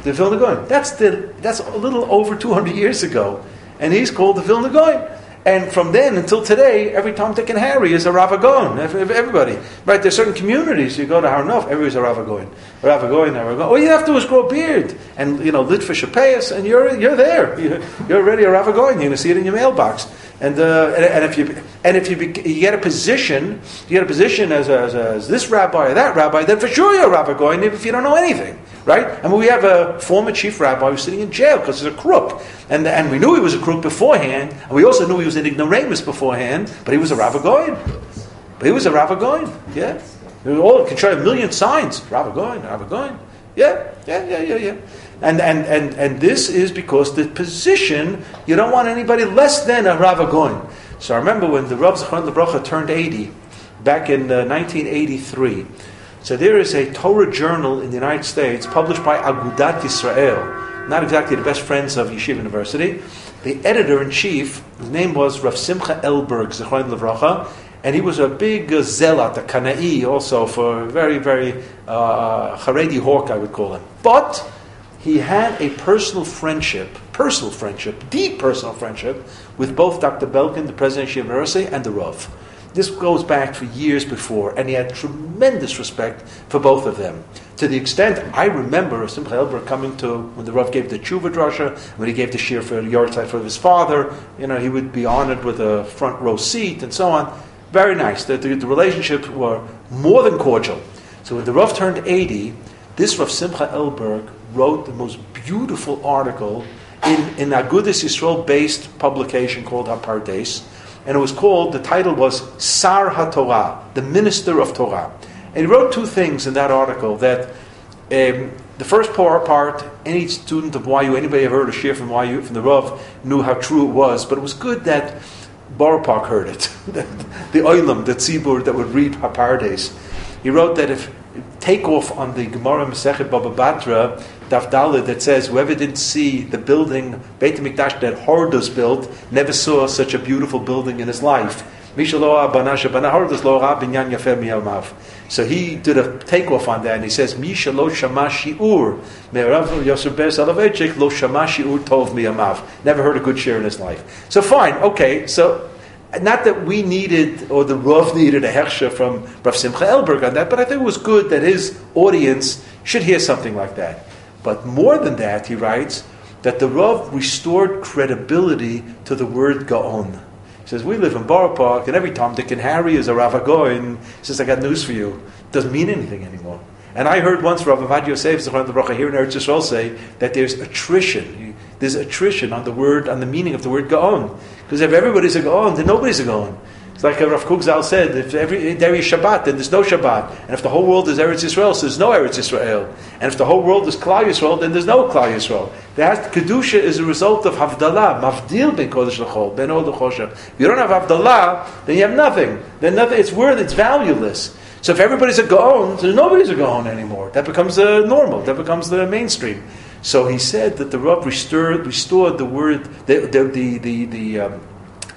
The Vilna Gaon. That's, the, that's a little over 200 years ago. And he's called the Vilna Gaon. And from then until today, every Tom, Dick, and Harry is a Rav HaGaon. Everybody. Right? There's certain communities, you go to Har Nof, everybody's a Rav HaGaon. Rav HaGaon, Rav All you have to do is grow a beard. And, you know, lit for Shapeus, and you're, you're there. You're already a Rav HaGaon. You're going to see it in your mailbox. And, uh, and, and, if you and if you, you get a position, you get a position as, a, as, a, as, this rabbi or that rabbi, then for sure you're a even if you don't know anything, right? I mean, we have a former chief rabbi who's sitting in jail because he's a crook, and and we knew he was a crook beforehand, and we also knew he was an ignoramus beforehand, but he was a rabbi but he was a rabbi going, yeah. All can show a million signs, going, rabbi yeah, yeah, yeah, yeah, yeah. And, and, and, and this is because the position, you don't want anybody less than a Rav HaGaon. So I remember when the Rav Lebracha turned 80, back in uh, 1983. So there is a Torah journal in the United States published by Agudat Yisrael, not exactly the best friends of Yeshiva University. The editor in chief, his name was Rav Simcha Elberg, Zechron Levracha, and he was a big uh, zealot, a Kana'i also, for very, very uh, Haredi hawk, I would call him. But he had a personal friendship, personal friendship, deep personal friendship with both Dr. Belkin, the president of Yeshiva University, and the Rav. This goes back for years before, and he had tremendous respect for both of them. To the extent I remember Simcha Elberg coming to when the Rav gave the tshuva drasha, when he gave the shiur for yahrzeit for his father, you know, he would be honored with a front row seat and so on. Very nice. The, the, the relationships were more than cordial. So when the Rav turned 80, this Rav Simcha Elberg wrote the most beautiful article in an Agudas Yisrael based publication called Hapardes. And it was called, the title was Sar HaTorah, the Minister of Torah. And he wrote two things in that article that um, the first part, any student of YU, anybody ever heard a shiur from YU, from the Rav, knew how true it was. But it was good that Borough heard it. the Oilam, the Tzibur that would read Hapardes. He wrote that if takeoff on the Gemara Masechet Baba Batra, Daf Dalid, that says whoever didn't see the building Beit Mikdash that Hordos built never saw such a beautiful building in his life. So he did a takeoff on that, and he says, "Misha lo shama shiur me'arav Yosef Ber Soloveitchik lo shama shiur tov miyamav." Never heard a good shiur in his life. So fine, okay. So not that we needed or the Rav needed a hechsher from Rav Simcha Elberg on that, but I think it was good that his audience should hear something like that. But more than that, he writes that the Rav restored credibility to the word Gaon. He says, We live in Borough Park, and every Tom, Dick, and Harry is a Rav HaGaon. He says, I got news for you. It doesn't mean anything anymore. And I heard once Rav Ovadia Yosef, the Bracha here in Eretz Yisrael, say that there's attrition. There's attrition on the word, on the meaning of the word Gaon. Because if everybody's a Gaon, then nobody's a Gaon. It's like Rav Kugzal said, if every there is Shabbat, then there's no Shabbat. And if the whole world is Eretz Yisrael, so there's no Eretz Yisrael. And if the whole world is Klal Yisrael, then there's no Klal Yisrael. There Kedusha is a result of Havdalah, Mavdil ben Kodesh L'chol, ben L'choshev. If you don't have Havdalah, then you have nothing. Then nothing, it's worth, it's valueless. So if everybody's a Gaon, then nobody's a Gaon anymore. That becomes the normal, that becomes the mainstream. So he said that the Rav restored, restored the word, the, the, the, the, the, um,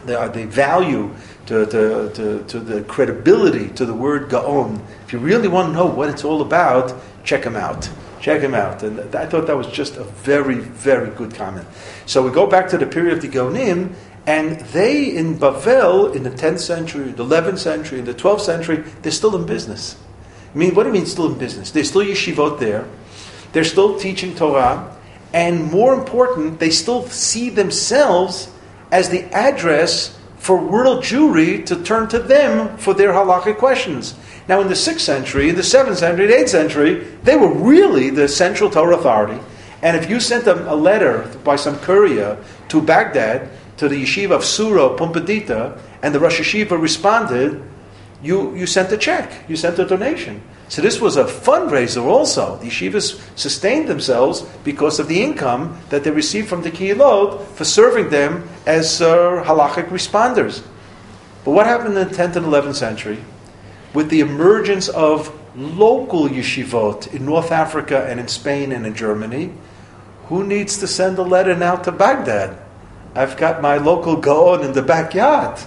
the, the value to, to, to, to, the credibility to the word Gaon. If you really want to know what it's all about, check him out. Check him out. And I thought that was just a very, very good comment. So we go back to the period of the Gaonim, and they in Bavel in the 10th century, the 11th century, the 12th century, they're still in business. I mean, what do you mean still in business? There's still yeshivot there. They're still teaching Torah. And more important, they still see themselves as the address for world Jewry to turn to them for their halakhic questions. Now, in the 6th century, in the 7th century, the 8th century, they were really the central Torah authority. And if you sent a letter by some courier to Baghdad, to the yeshiva of Sura Pumbedita, and the Rosh Yeshiva responded, you, you sent a check, you sent a donation. So this was a fundraiser also. The yeshivas sustained themselves because of the income that they received from the Kiyilot for serving them as uh, halachic responders. But what happened in the 10th and 11th century? With the emergence of local yeshivot in North Africa and in Spain and in Germany, who needs to send a letter now to Baghdad? I've got my local Gaon in the backyard.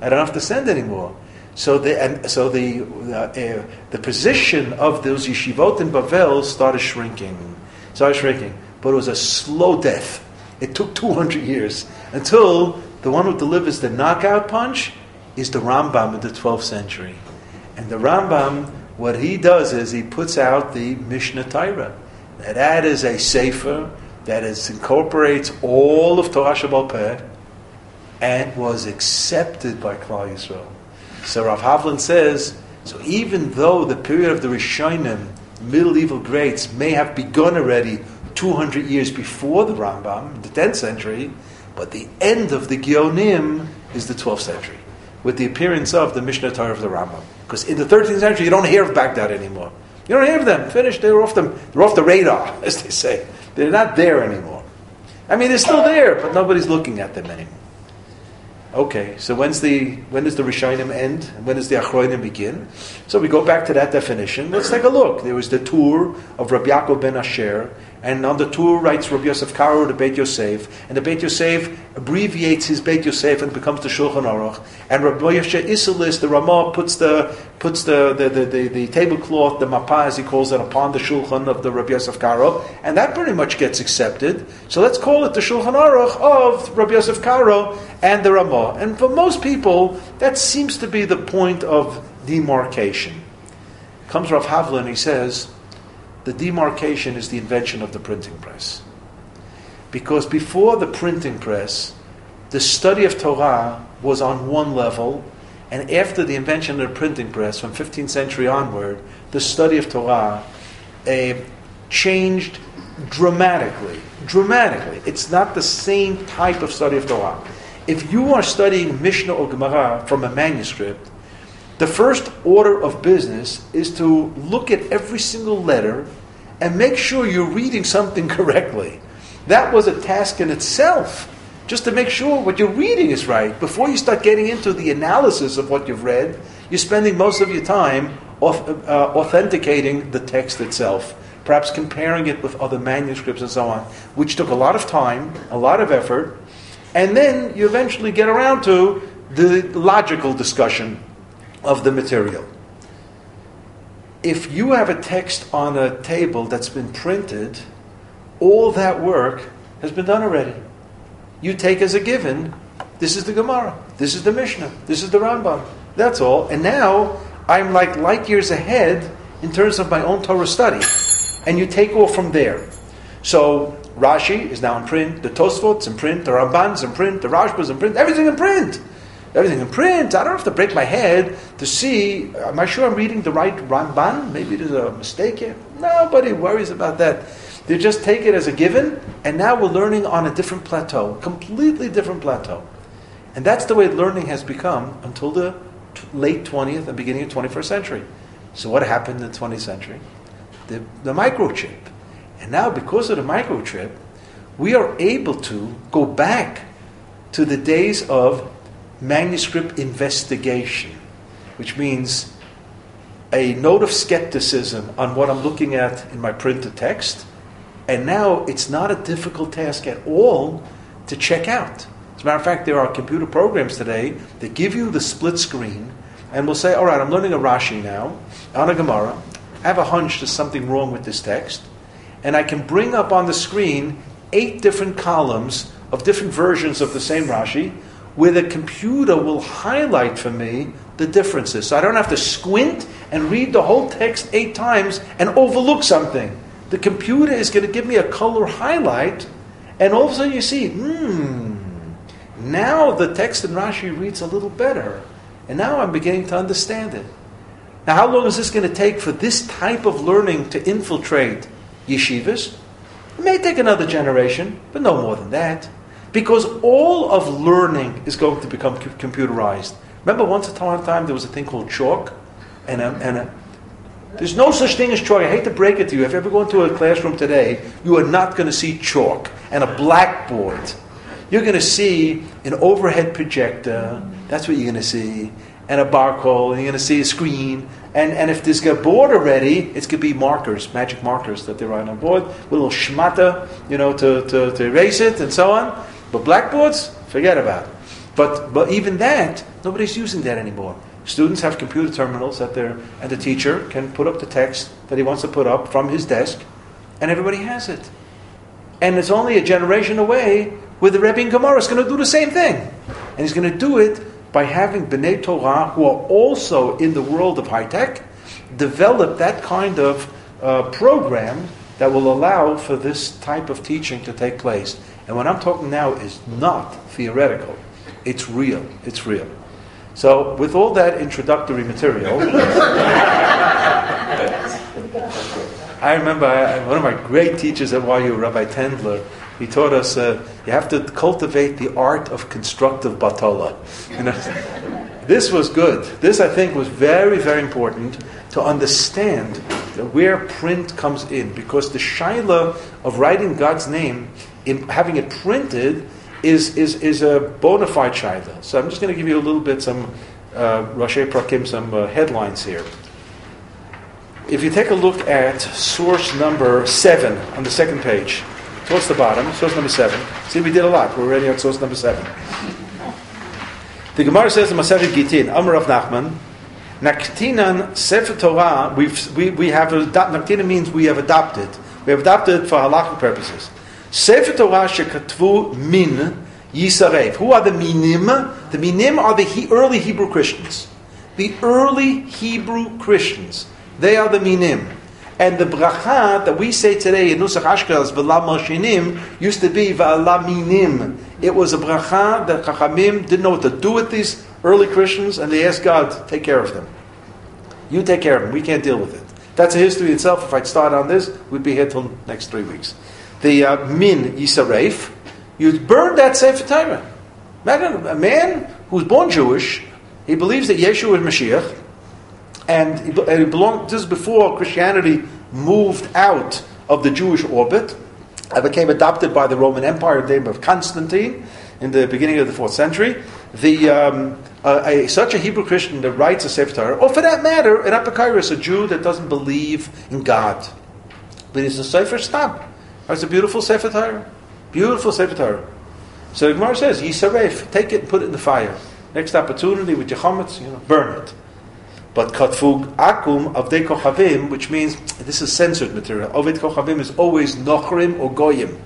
I don't have to send anymore. So the and so the uh, the position of those yeshivot in Bavel started shrinking, started shrinking. But it was a slow death. It took 200 years until the one who delivers the knockout punch is the Rambam in the 12th century. And the Rambam, what he does is he puts out the Mishneh Torah. That is a sefer that is, incorporates all of Torah Shabbat and was accepted by Klal Yisrael. So Rav Havlin says, so even though the period of the Rishonim, medieval greats, may have begun already 200 years before the Rambam, the 10th century, but the end of the Geonim is the 12th century, with the appearance of the Mishneh Torah of the Rambam. Because in the 13th century, you don't hear of Baghdad anymore. You don't hear of them. Finished. They're off the, they're off the radar, as they say. They're not there anymore. I mean, they're still there, but nobody's looking at them anymore. Okay, so when's the when does the Rishonim end? And when does the Achronim begin? So we go back to that definition. Let's take a look. There was the Tur of Rabbi Yaakov ben Asher, and on the Tur writes Rabbi Yosef Karo the Beit Yosef, and the Beit Yosef abbreviates his Beit Yosef and becomes the Shulchan Aruch. And Rabbi Yosef Isserles, the Ramah, puts the puts the the, the, the, the tablecloth, the mapa as he calls it, upon the Shulchan of the Rabbi Yosef Karo, and that pretty much gets accepted. So let's call it the Shulchan Aruch of Rabbi Yosef Karo and the Ramah. And for most people, that seems to be the point of demarcation. Comes Rav Havlin, he says, the demarcation is the invention of the printing press. Because before the printing press, the study of Torah was on one level, and after the invention of the printing press, from 15th century onward, the study of Torah uh, changed dramatically. Dramatically. It's not the same type of study of Torah. If you are studying Mishnah or Gemara from a manuscript, the first order of business is to look at every single letter and make sure you're reading something correctly. That was a task in itself, just to make sure what you're reading is right. Before you start getting into the analysis of what you've read, you're spending most of your time uh, authenticating the text itself, perhaps comparing it with other manuscripts and so on, which took a lot of time, a lot of effort, and then you eventually get around to the logical discussion of the material. If you have a text on a table that's been printed, all that work has been done already. You take as a given, this is the Gemara, this is the Mishnah, this is the Rambam. That's all. And now I'm like light years ahead in terms of my own Torah study. And you take off from there. So Rashi is now in print, the Tosfot's in print, the Ramban's in print, the Rashba's in print, everything in print everything in print. I don't have to break my head to see, am I sure I'm reading the right Ramban? Maybe there's a mistake here. Nobody worries about that. They just take it as a given, and now we're learning on a different plateau, completely different plateau. And that's the way learning has become until the t- late 20th and beginning of 21st century. So what happened in the 20th century? The, the microchip. And now because of the microchip, we are able to go back to the days of manuscript investigation, which means a note of skepticism on what I'm looking at in my printed text. And now it's not a difficult task at all to check out. As a matter of fact, there are computer programs today that give you the split screen and will say, all right, I'm learning a Rashi now on a Gemara. I have a hunch there's something wrong with this text. And I can bring up on the screen eight different columns of different versions of the same Rashi where the computer will highlight for me the differences. So I don't have to squint and read the whole text eight times and overlook something. The computer is going to give me a color highlight, and all of a sudden you see, hmm, now the text in Rashi reads a little better. And now I'm beginning to understand it. Now, how long is this going to take for this type of learning to infiltrate yeshivas? It may take another generation, but no more than that. Because all of learning is going to become computerized. Remember, once upon a time there was a thing called chalk, and a, and a, there's no such thing as chalk. I hate to break it to you. If you ever go into a classroom today, you are not going to see chalk and a blackboard. You're going to see an overhead projector. That's what you're going to see, and a barcode. And you're going to see a screen. And, and if there's a board already, it's going to be markers, magic markers that they write on board with a little schmata, you know, to, to, to erase it and so on. But blackboards, forget about it. But, but even that, nobody's using that anymore. Students have computer terminals that they're, and the teacher can put up the text that he wants to put up from his desk, and everybody has it. And it's only a generation away where the Rebbe in Gemara is going to do the same thing. And he's going to do it by having B'nai Torah, who are also in the world of high tech, develop that kind of uh, program that will allow for this type of teaching to take place. And what I'm talking now is not theoretical, it's real. It's real. So, with all that introductory material, I remember I, one of my great teachers at YU, Rabbi Tendler, he taught us uh, you have to cultivate the art of constructive batola. You know, this was good. This, I think, was very, very important to understand where print comes in, because the shaila of writing God's name, in having it printed, is, is, is a bona fide shaila. So I'm just going to give you a little bit some uh, Rashei Perakim, some uh, headlines here. If you take a look at source number seven on the second page, towards the bottom, source number seven. See, we did a lot. We're already on source number seven. The Gemara says in Masechet Gitin, Amar of Nachman, Naktinan Sefer Torah, we've, we, we have, Naktinan means we have adopted. We have adopted for halachic purposes. Sefer Torah shekatvu min yisarev. Who are the minim? The minim are the he, early Hebrew Christians. The early Hebrew Christians. They are the minim. And the bracha that we say today in Nusach Ashkenaz, Malshinim, used to be Minim. It was a bracha that Chachamim didn't know what to do with these early Christians, and they asked God, to take care of them. You take care of them. We can't deal with it. That's a history itself. If I'd start on this, we'd be here till next three weeks. The uh, Min Yisaref, you burn that Sefer Torah. Imagine a man who's born Jewish, he believes that Yeshua is Mashiach, and it belonged, this is before Christianity moved out of the Jewish orbit. It became adopted by the Roman Empire in the name of Constantine in the beginning of the fourth century. The, um, uh, a, such a Hebrew Christian that writes a Sefer Torah, or for that matter, an Apokyrus, a Jew that doesn't believe in God. But he's a Sofer Stam. It's a beautiful Sefer Torah. Beautiful Sefer Torah. So Gemara says, Yisaref, take it and put it in the fire. Next opportunity with your chametz, you know, burn it. But katfug akum de kochavim, which means this is censored material. Ovid kochavim is always nochrim or goyim.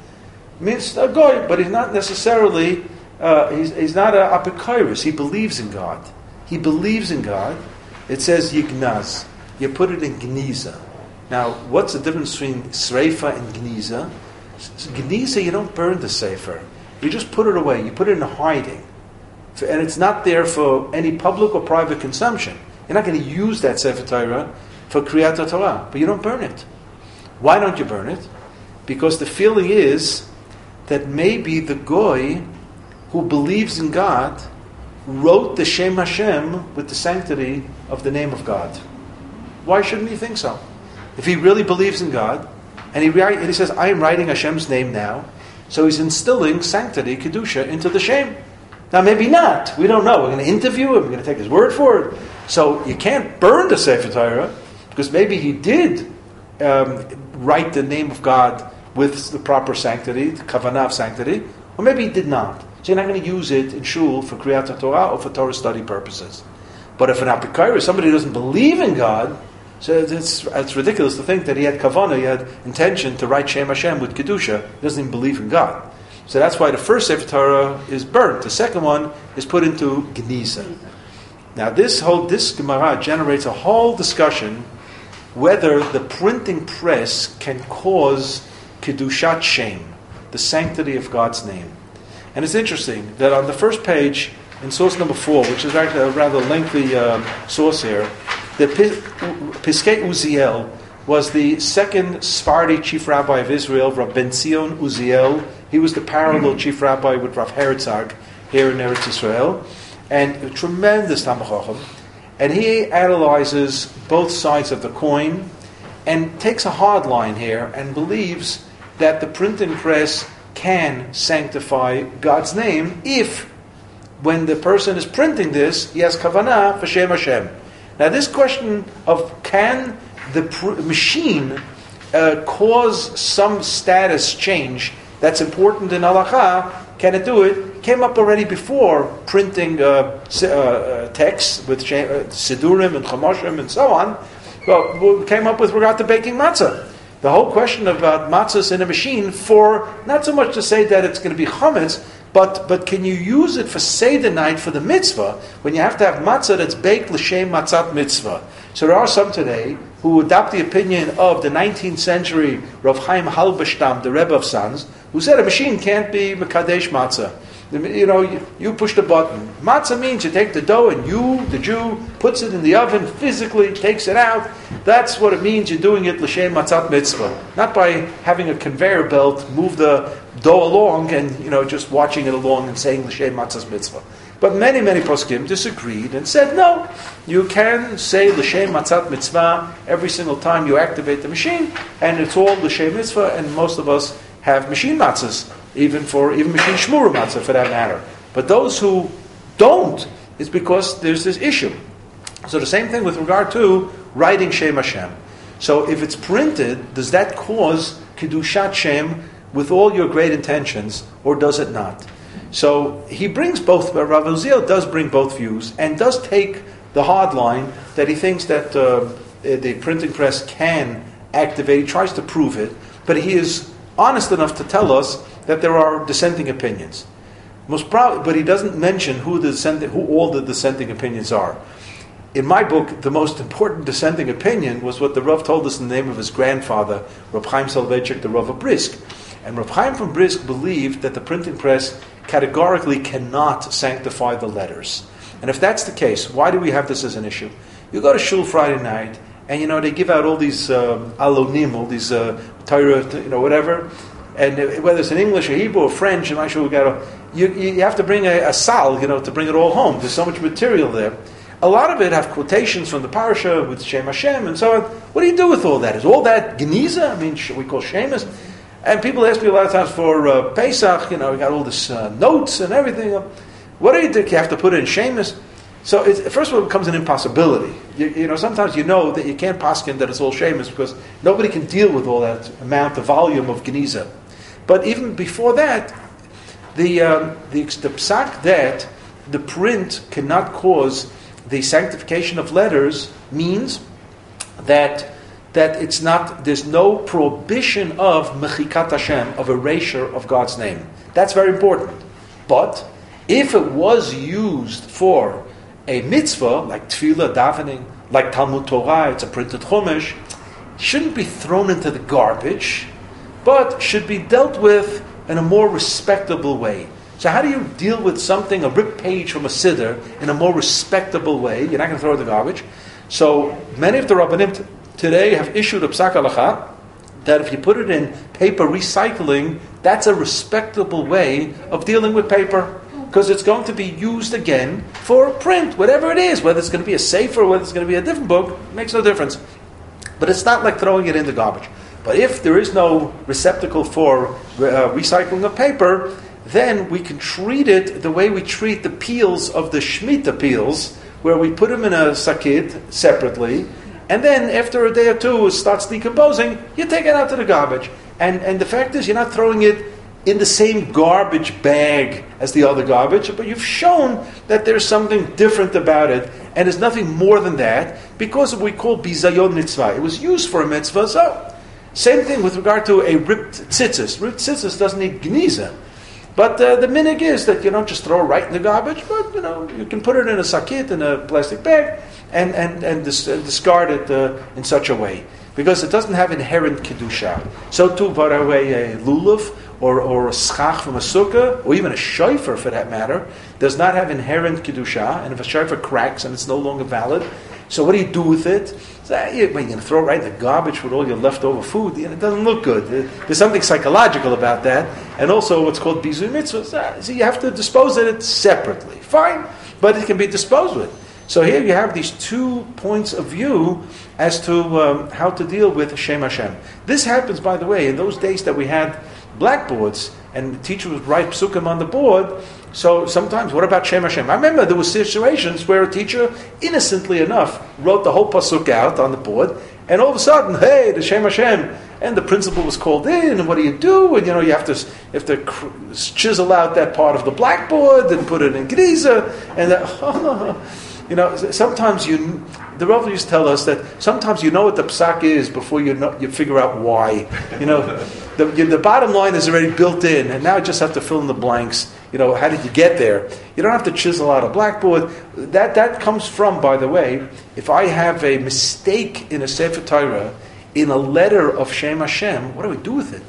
Means a goy, but he's not necessarily. Uh, he's, he's not a apokyrus. He believes in God. He believes in God. It says yignaz. You put it in gniza. Now, what's the difference between sreifa and gniza? Gniza, you don't burn the sefer. You just put it away. You put it in hiding, and it's not there for any public or private consumption. You're not going to use that Sefer Torah for Kriyat Torah, but you don't burn it. Why don't you burn it? Because the feeling is that maybe the goy who believes in God wrote the Shem Hashem with the sanctity of the name of God. Why shouldn't he think so? If he really believes in God, and he, and he says, I am writing Hashem's name now, so he's instilling sanctity, Kedusha, into the Shem. Now, maybe not. We don't know. We're going to interview him. We're going to take his word for it. So you can't burn the Sefer Torah because maybe he did um, write the name of God with the proper sanctity, the kavanah of sanctity, or maybe he did not. So you're not going to use it in shul for Kriyat Torah or for Torah study purposes. But if an apikar, somebody who doesn't believe in God, so it's, it's ridiculous to think that he had kavanah, he had intention to write Shem Hashem with kedusha. He doesn't even believe in God. So that's why the first Sefer Torah is burnt. The second one is put into Geniza. Now this whole this Gemara generates a whole discussion whether the printing press can cause kedushat shem, the sanctity of God's name. And it's interesting that on the first page in source number four, which is actually a rather lengthy um, source here, the Piskei Uziel was the second Sephardi chief rabbi of Israel, Rav Ben Zion Uziel. He was the parallel chief rabbi with Rav Herzog here in Eretz Israel, and a tremendous Tamachachim. And he analyzes both sides of the coin and takes a hard line here and believes that the printing press can sanctify God's name if, when the person is printing this, he has kavanah for Shem Hashem. Now, this question of can the pr- machine uh, cause some status change that's important in halacha, can it do it? Came up already before printing uh, uh, uh texts with uh, sidurim and chumashim and so on. Well, came up with regard to baking matzah. The whole question about matzahs in a machine for not so much to say that it's going to be chametz, but, but can you use it for Seder night for the mitzvah when you have to have matzah that's baked l'shem matzat mitzvah? So there are some today who adopt the opinion of the 19th century Rav Chaim Halberstam, the Rebbe of Sanz, who said a machine can't be Mekadesh matzah. You know, you, push the button. Matzah means you take the dough and you, the Jew, puts it in the oven physically, takes it out. That's what it means you're doing it l'shem matzat mitzvah. Not by having a conveyor belt move the dough along and, you know, just watching it along and saying l'shem matzah mitzvah. But many, many poskim disagreed and said, no, you can say l'shem matzat mitzvah every single time you activate the machine, and it's all l'shem mitzvah, and most of us have machine matzahs even for even machine shmura matzah for that matter. But those who don't, it's because there's this issue. So the same thing with regard to writing Shem Hashem. So if it's printed, does that cause Kiddushat Shem with all your great intentions, or does it not? So he brings both, Rav Uziel does bring both views, and does take the hard line that he thinks that uh, the printing press can activate. He tries to prove it, but he is honest enough to tell us that there are dissenting opinions. Most probably, but he doesn't mention who the dissenting, who all the dissenting opinions are. In my book, the most important dissenting opinion was what the Rav told us in the name of his grandfather, Rav Chaim Soloveitchik, the Rav of Brisk. And Rav Chaim from Brisk believed that the printing press categorically cannot sanctify the letters. And if that's the case, why do we have this as an issue? You go to shul Friday night, and you know they give out all these um, alonim, all these uh, Torah, you know, whatever, and whether it's in English or Hebrew or French, I'm sure we got to, you, you have to bring a, a sal, you know, to bring it all home. There's so much material there. A lot of it have quotations from the parasha with Shem Hashem and so on. What do you do with all that? Is all that Geniza? I mean, we call Shemus. And people ask me a lot of times for uh, Pesach, you know, we got all this uh, notes and everything. What do you do? You have to put in Shemus. So first of all, it becomes an impossibility. You, you, know, sometimes you know that you can't paskin that it's all Shemus because nobody can deal with all that amount, the volume of Geniza. But even before that, the, um, the, the psak that the print cannot cause the sanctification of letters means that that it's not there's no prohibition of mechikat Hashem of erasure of God's name. That's very important. But if it was used for a mitzvah like tefillah, davening, like Talmud Torah, it's a printed chumash, shouldn't be thrown into the garbage but should be dealt with in a more respectable way. So, how do you deal with something, a ripped page from a siddur, in a more respectable way? You're not going to throw it in the garbage. So, many of the rabbanim t- today have issued a psak halacha that if you put it in paper recycling, that's a respectable way of dealing with paper. Because it's going to be used again for print, whatever it is, whether it's going to be a safer, whether it's going to be a different book, makes no difference. But it's not like throwing it in the garbage. But if there is no receptacle for uh, recycling of paper, then we can treat it the way we treat the peels of the Shemitah peels, where we put them in a sakit separately, and then after a day or two it starts decomposing, you take it out to the garbage. And, and the fact is, you're not throwing it in the same garbage bag as the other garbage, but you've shown that there's something different about it, and there's nothing more than that, because we call bizayon mitzvah. It was used for a mitzvah, so same thing with regard to a ripped tzitzis. Ripped tzitzis doesn't need gniza. But uh, the minig is that you don't just throw it right in the garbage, but you know you can put it in a sakit in a plastic bag and and and dis- uh, discard it uh, in such a way because it doesn't have inherent kedusha. So too, by the way, a lulav or, or a schach from a sukkah, or even a shofar for that matter, does not have inherent kedusha. And if a shofar cracks and it's no longer valid, so what do you do with it? So, you, are going to throw it right in the garbage with all your leftover food? You know, it doesn't look good. There's something psychological about that. And also what's called bizu mitzvah. So you have to dispose of it separately. Fine, but it can be disposed with. So here you have these two points of view as to um, how to deal with Shem Hashem. This happens, by the way, in those days that we had blackboards and the teacher would write psukim on the board. So sometimes, what about Shem Hashem? I remember there were situations where a teacher, innocently enough, wrote the whole pasuk out on the board, and all of a sudden, hey, the Shem Hashem, and the principal was called in, and what do you do? And you know, you have to you have chisel out that part of the blackboard and put it in Gniza, and that, You know, sometimes you, the to tell us that sometimes you know what the psak is before you know, you figure out why. You know, the, you, the bottom line is already built in, and now you just have to fill in the blanks. You know, how did you get there? You don't have to chisel out a blackboard. That that comes from, by the way, if I have a mistake in a Sefer Torah, in a letter of Shem Hashem, what do we do with it?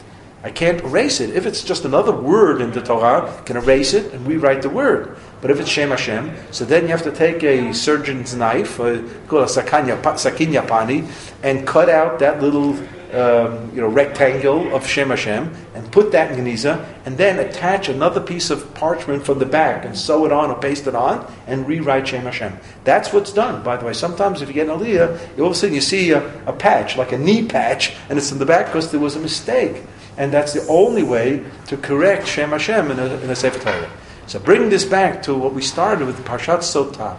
I can't erase it. If it's just another word in the Torah, I can erase it and rewrite the word. But if it's Shem Hashem, so then you have to take a surgeon's knife, uh, called a sakinya pani, and cut out that little um, you know, rectangle of Shem Hashem and put that in Geniza, and then attach another piece of parchment from the back and sew it on or paste it on and rewrite Shem Hashem. That's what's done, by the way. Sometimes if you get an aliyah, all of a sudden you see a, a patch, like a knee patch, and it's in the back because there was a mistake. And that's the only way to correct Shem Hashem in a, in a Sefer Torah. So bring this back to what we started with Parshat Sotah.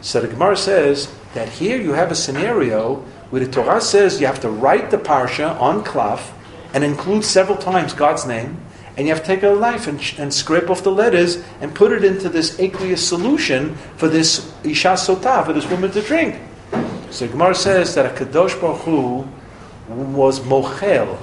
So the Gemara says that here you have a scenario where the Torah says you have to write the Parsha on cloth and include several times God's name, and you have to take a knife and, and scrape off the letters and put it into this aqueous solution for this Isha Sotah, for this woman to drink. So the Gemara says that a Kadosh Baruch Hu was mochel,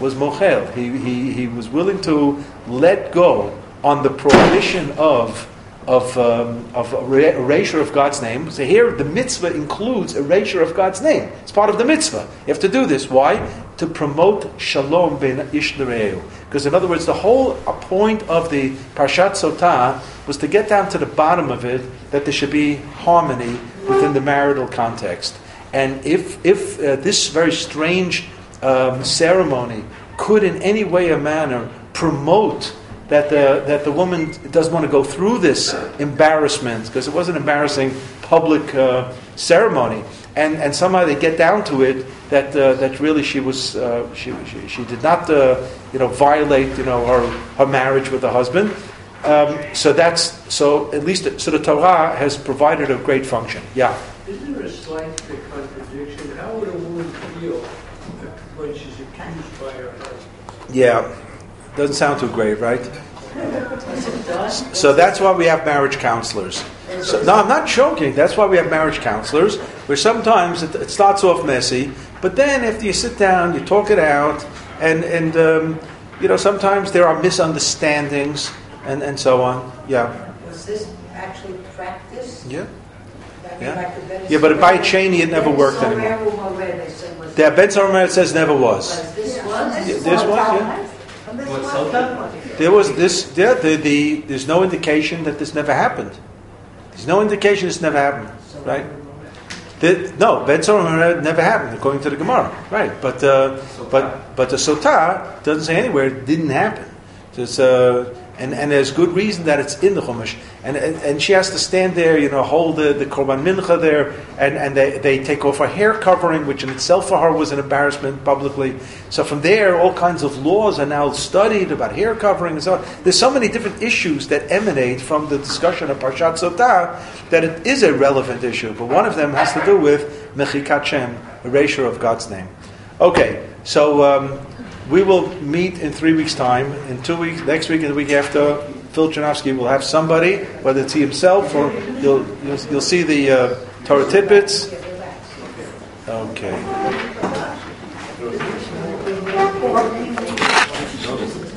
was mochel. He, he, he was willing to let go on the prohibition of of, um, of erasure of God's name. So here the mitzvah includes erasure of God's name. It's part of the mitzvah. You have to do this. Why? To promote shalom ben ish Because in other words, the whole point of the Parshat Sotah was to get down to the bottom of it that there should be harmony within the marital context. And if, if uh, this very strange um, ceremony could in any way or manner promote that the, that the woman doesn't want to go through this embarrassment because it was an embarrassing public uh, ceremony. And, and somehow they get down to it that, uh, that really she, was, uh, she, she, she, did not uh, you know, violate you know, her, her marriage with the husband. Um, so that's so at least so the Torah has provided a great function. Yeah. Isn't there a slight contradiction? How would a woman feel when she's accused by her husband? Yeah. Doesn't sound too great, right? So that's why we have marriage counselors. So, no, I'm not joking. That's why we have marriage counselors, where sometimes it, it, starts off messy, but then after you sit down, you talk it out, and, and um, you know, sometimes there are misunderstandings and, and so on. Yeah. Was this actually practiced? Yeah. Yeah. Yeah, but by Cheney, it never worked anymore. The Ben It says never was. This was? This was, yeah. There was this. There, the, the, there's no indication that this never happened. There's no indication this never happened, right? The, no, Ben Sotah never happened according to the Gemara, right? But uh, but but the Sotah doesn't say anywhere it didn't happen. uh, And, and there's good reason that it's in the Chumash. And, and, and she has to stand there, you know, hold the, the Korban Mincha there, and, and they, they take off her hair covering, which in itself for her was an embarrassment publicly. So from there, all kinds of laws are now studied about hair covering and so on. There's so many different issues that emanate from the discussion of Parshat Sotah that it is a relevant issue. But one of them has to do with Mechikat Shem, erasure of God's name. Okay, so um, we will meet in three weeks' time. In two weeks, next week and the week after, Phil Janowski will have somebody, whether it's he himself or you'll you'll, you'll see the uh, Torah tidbits. Okay.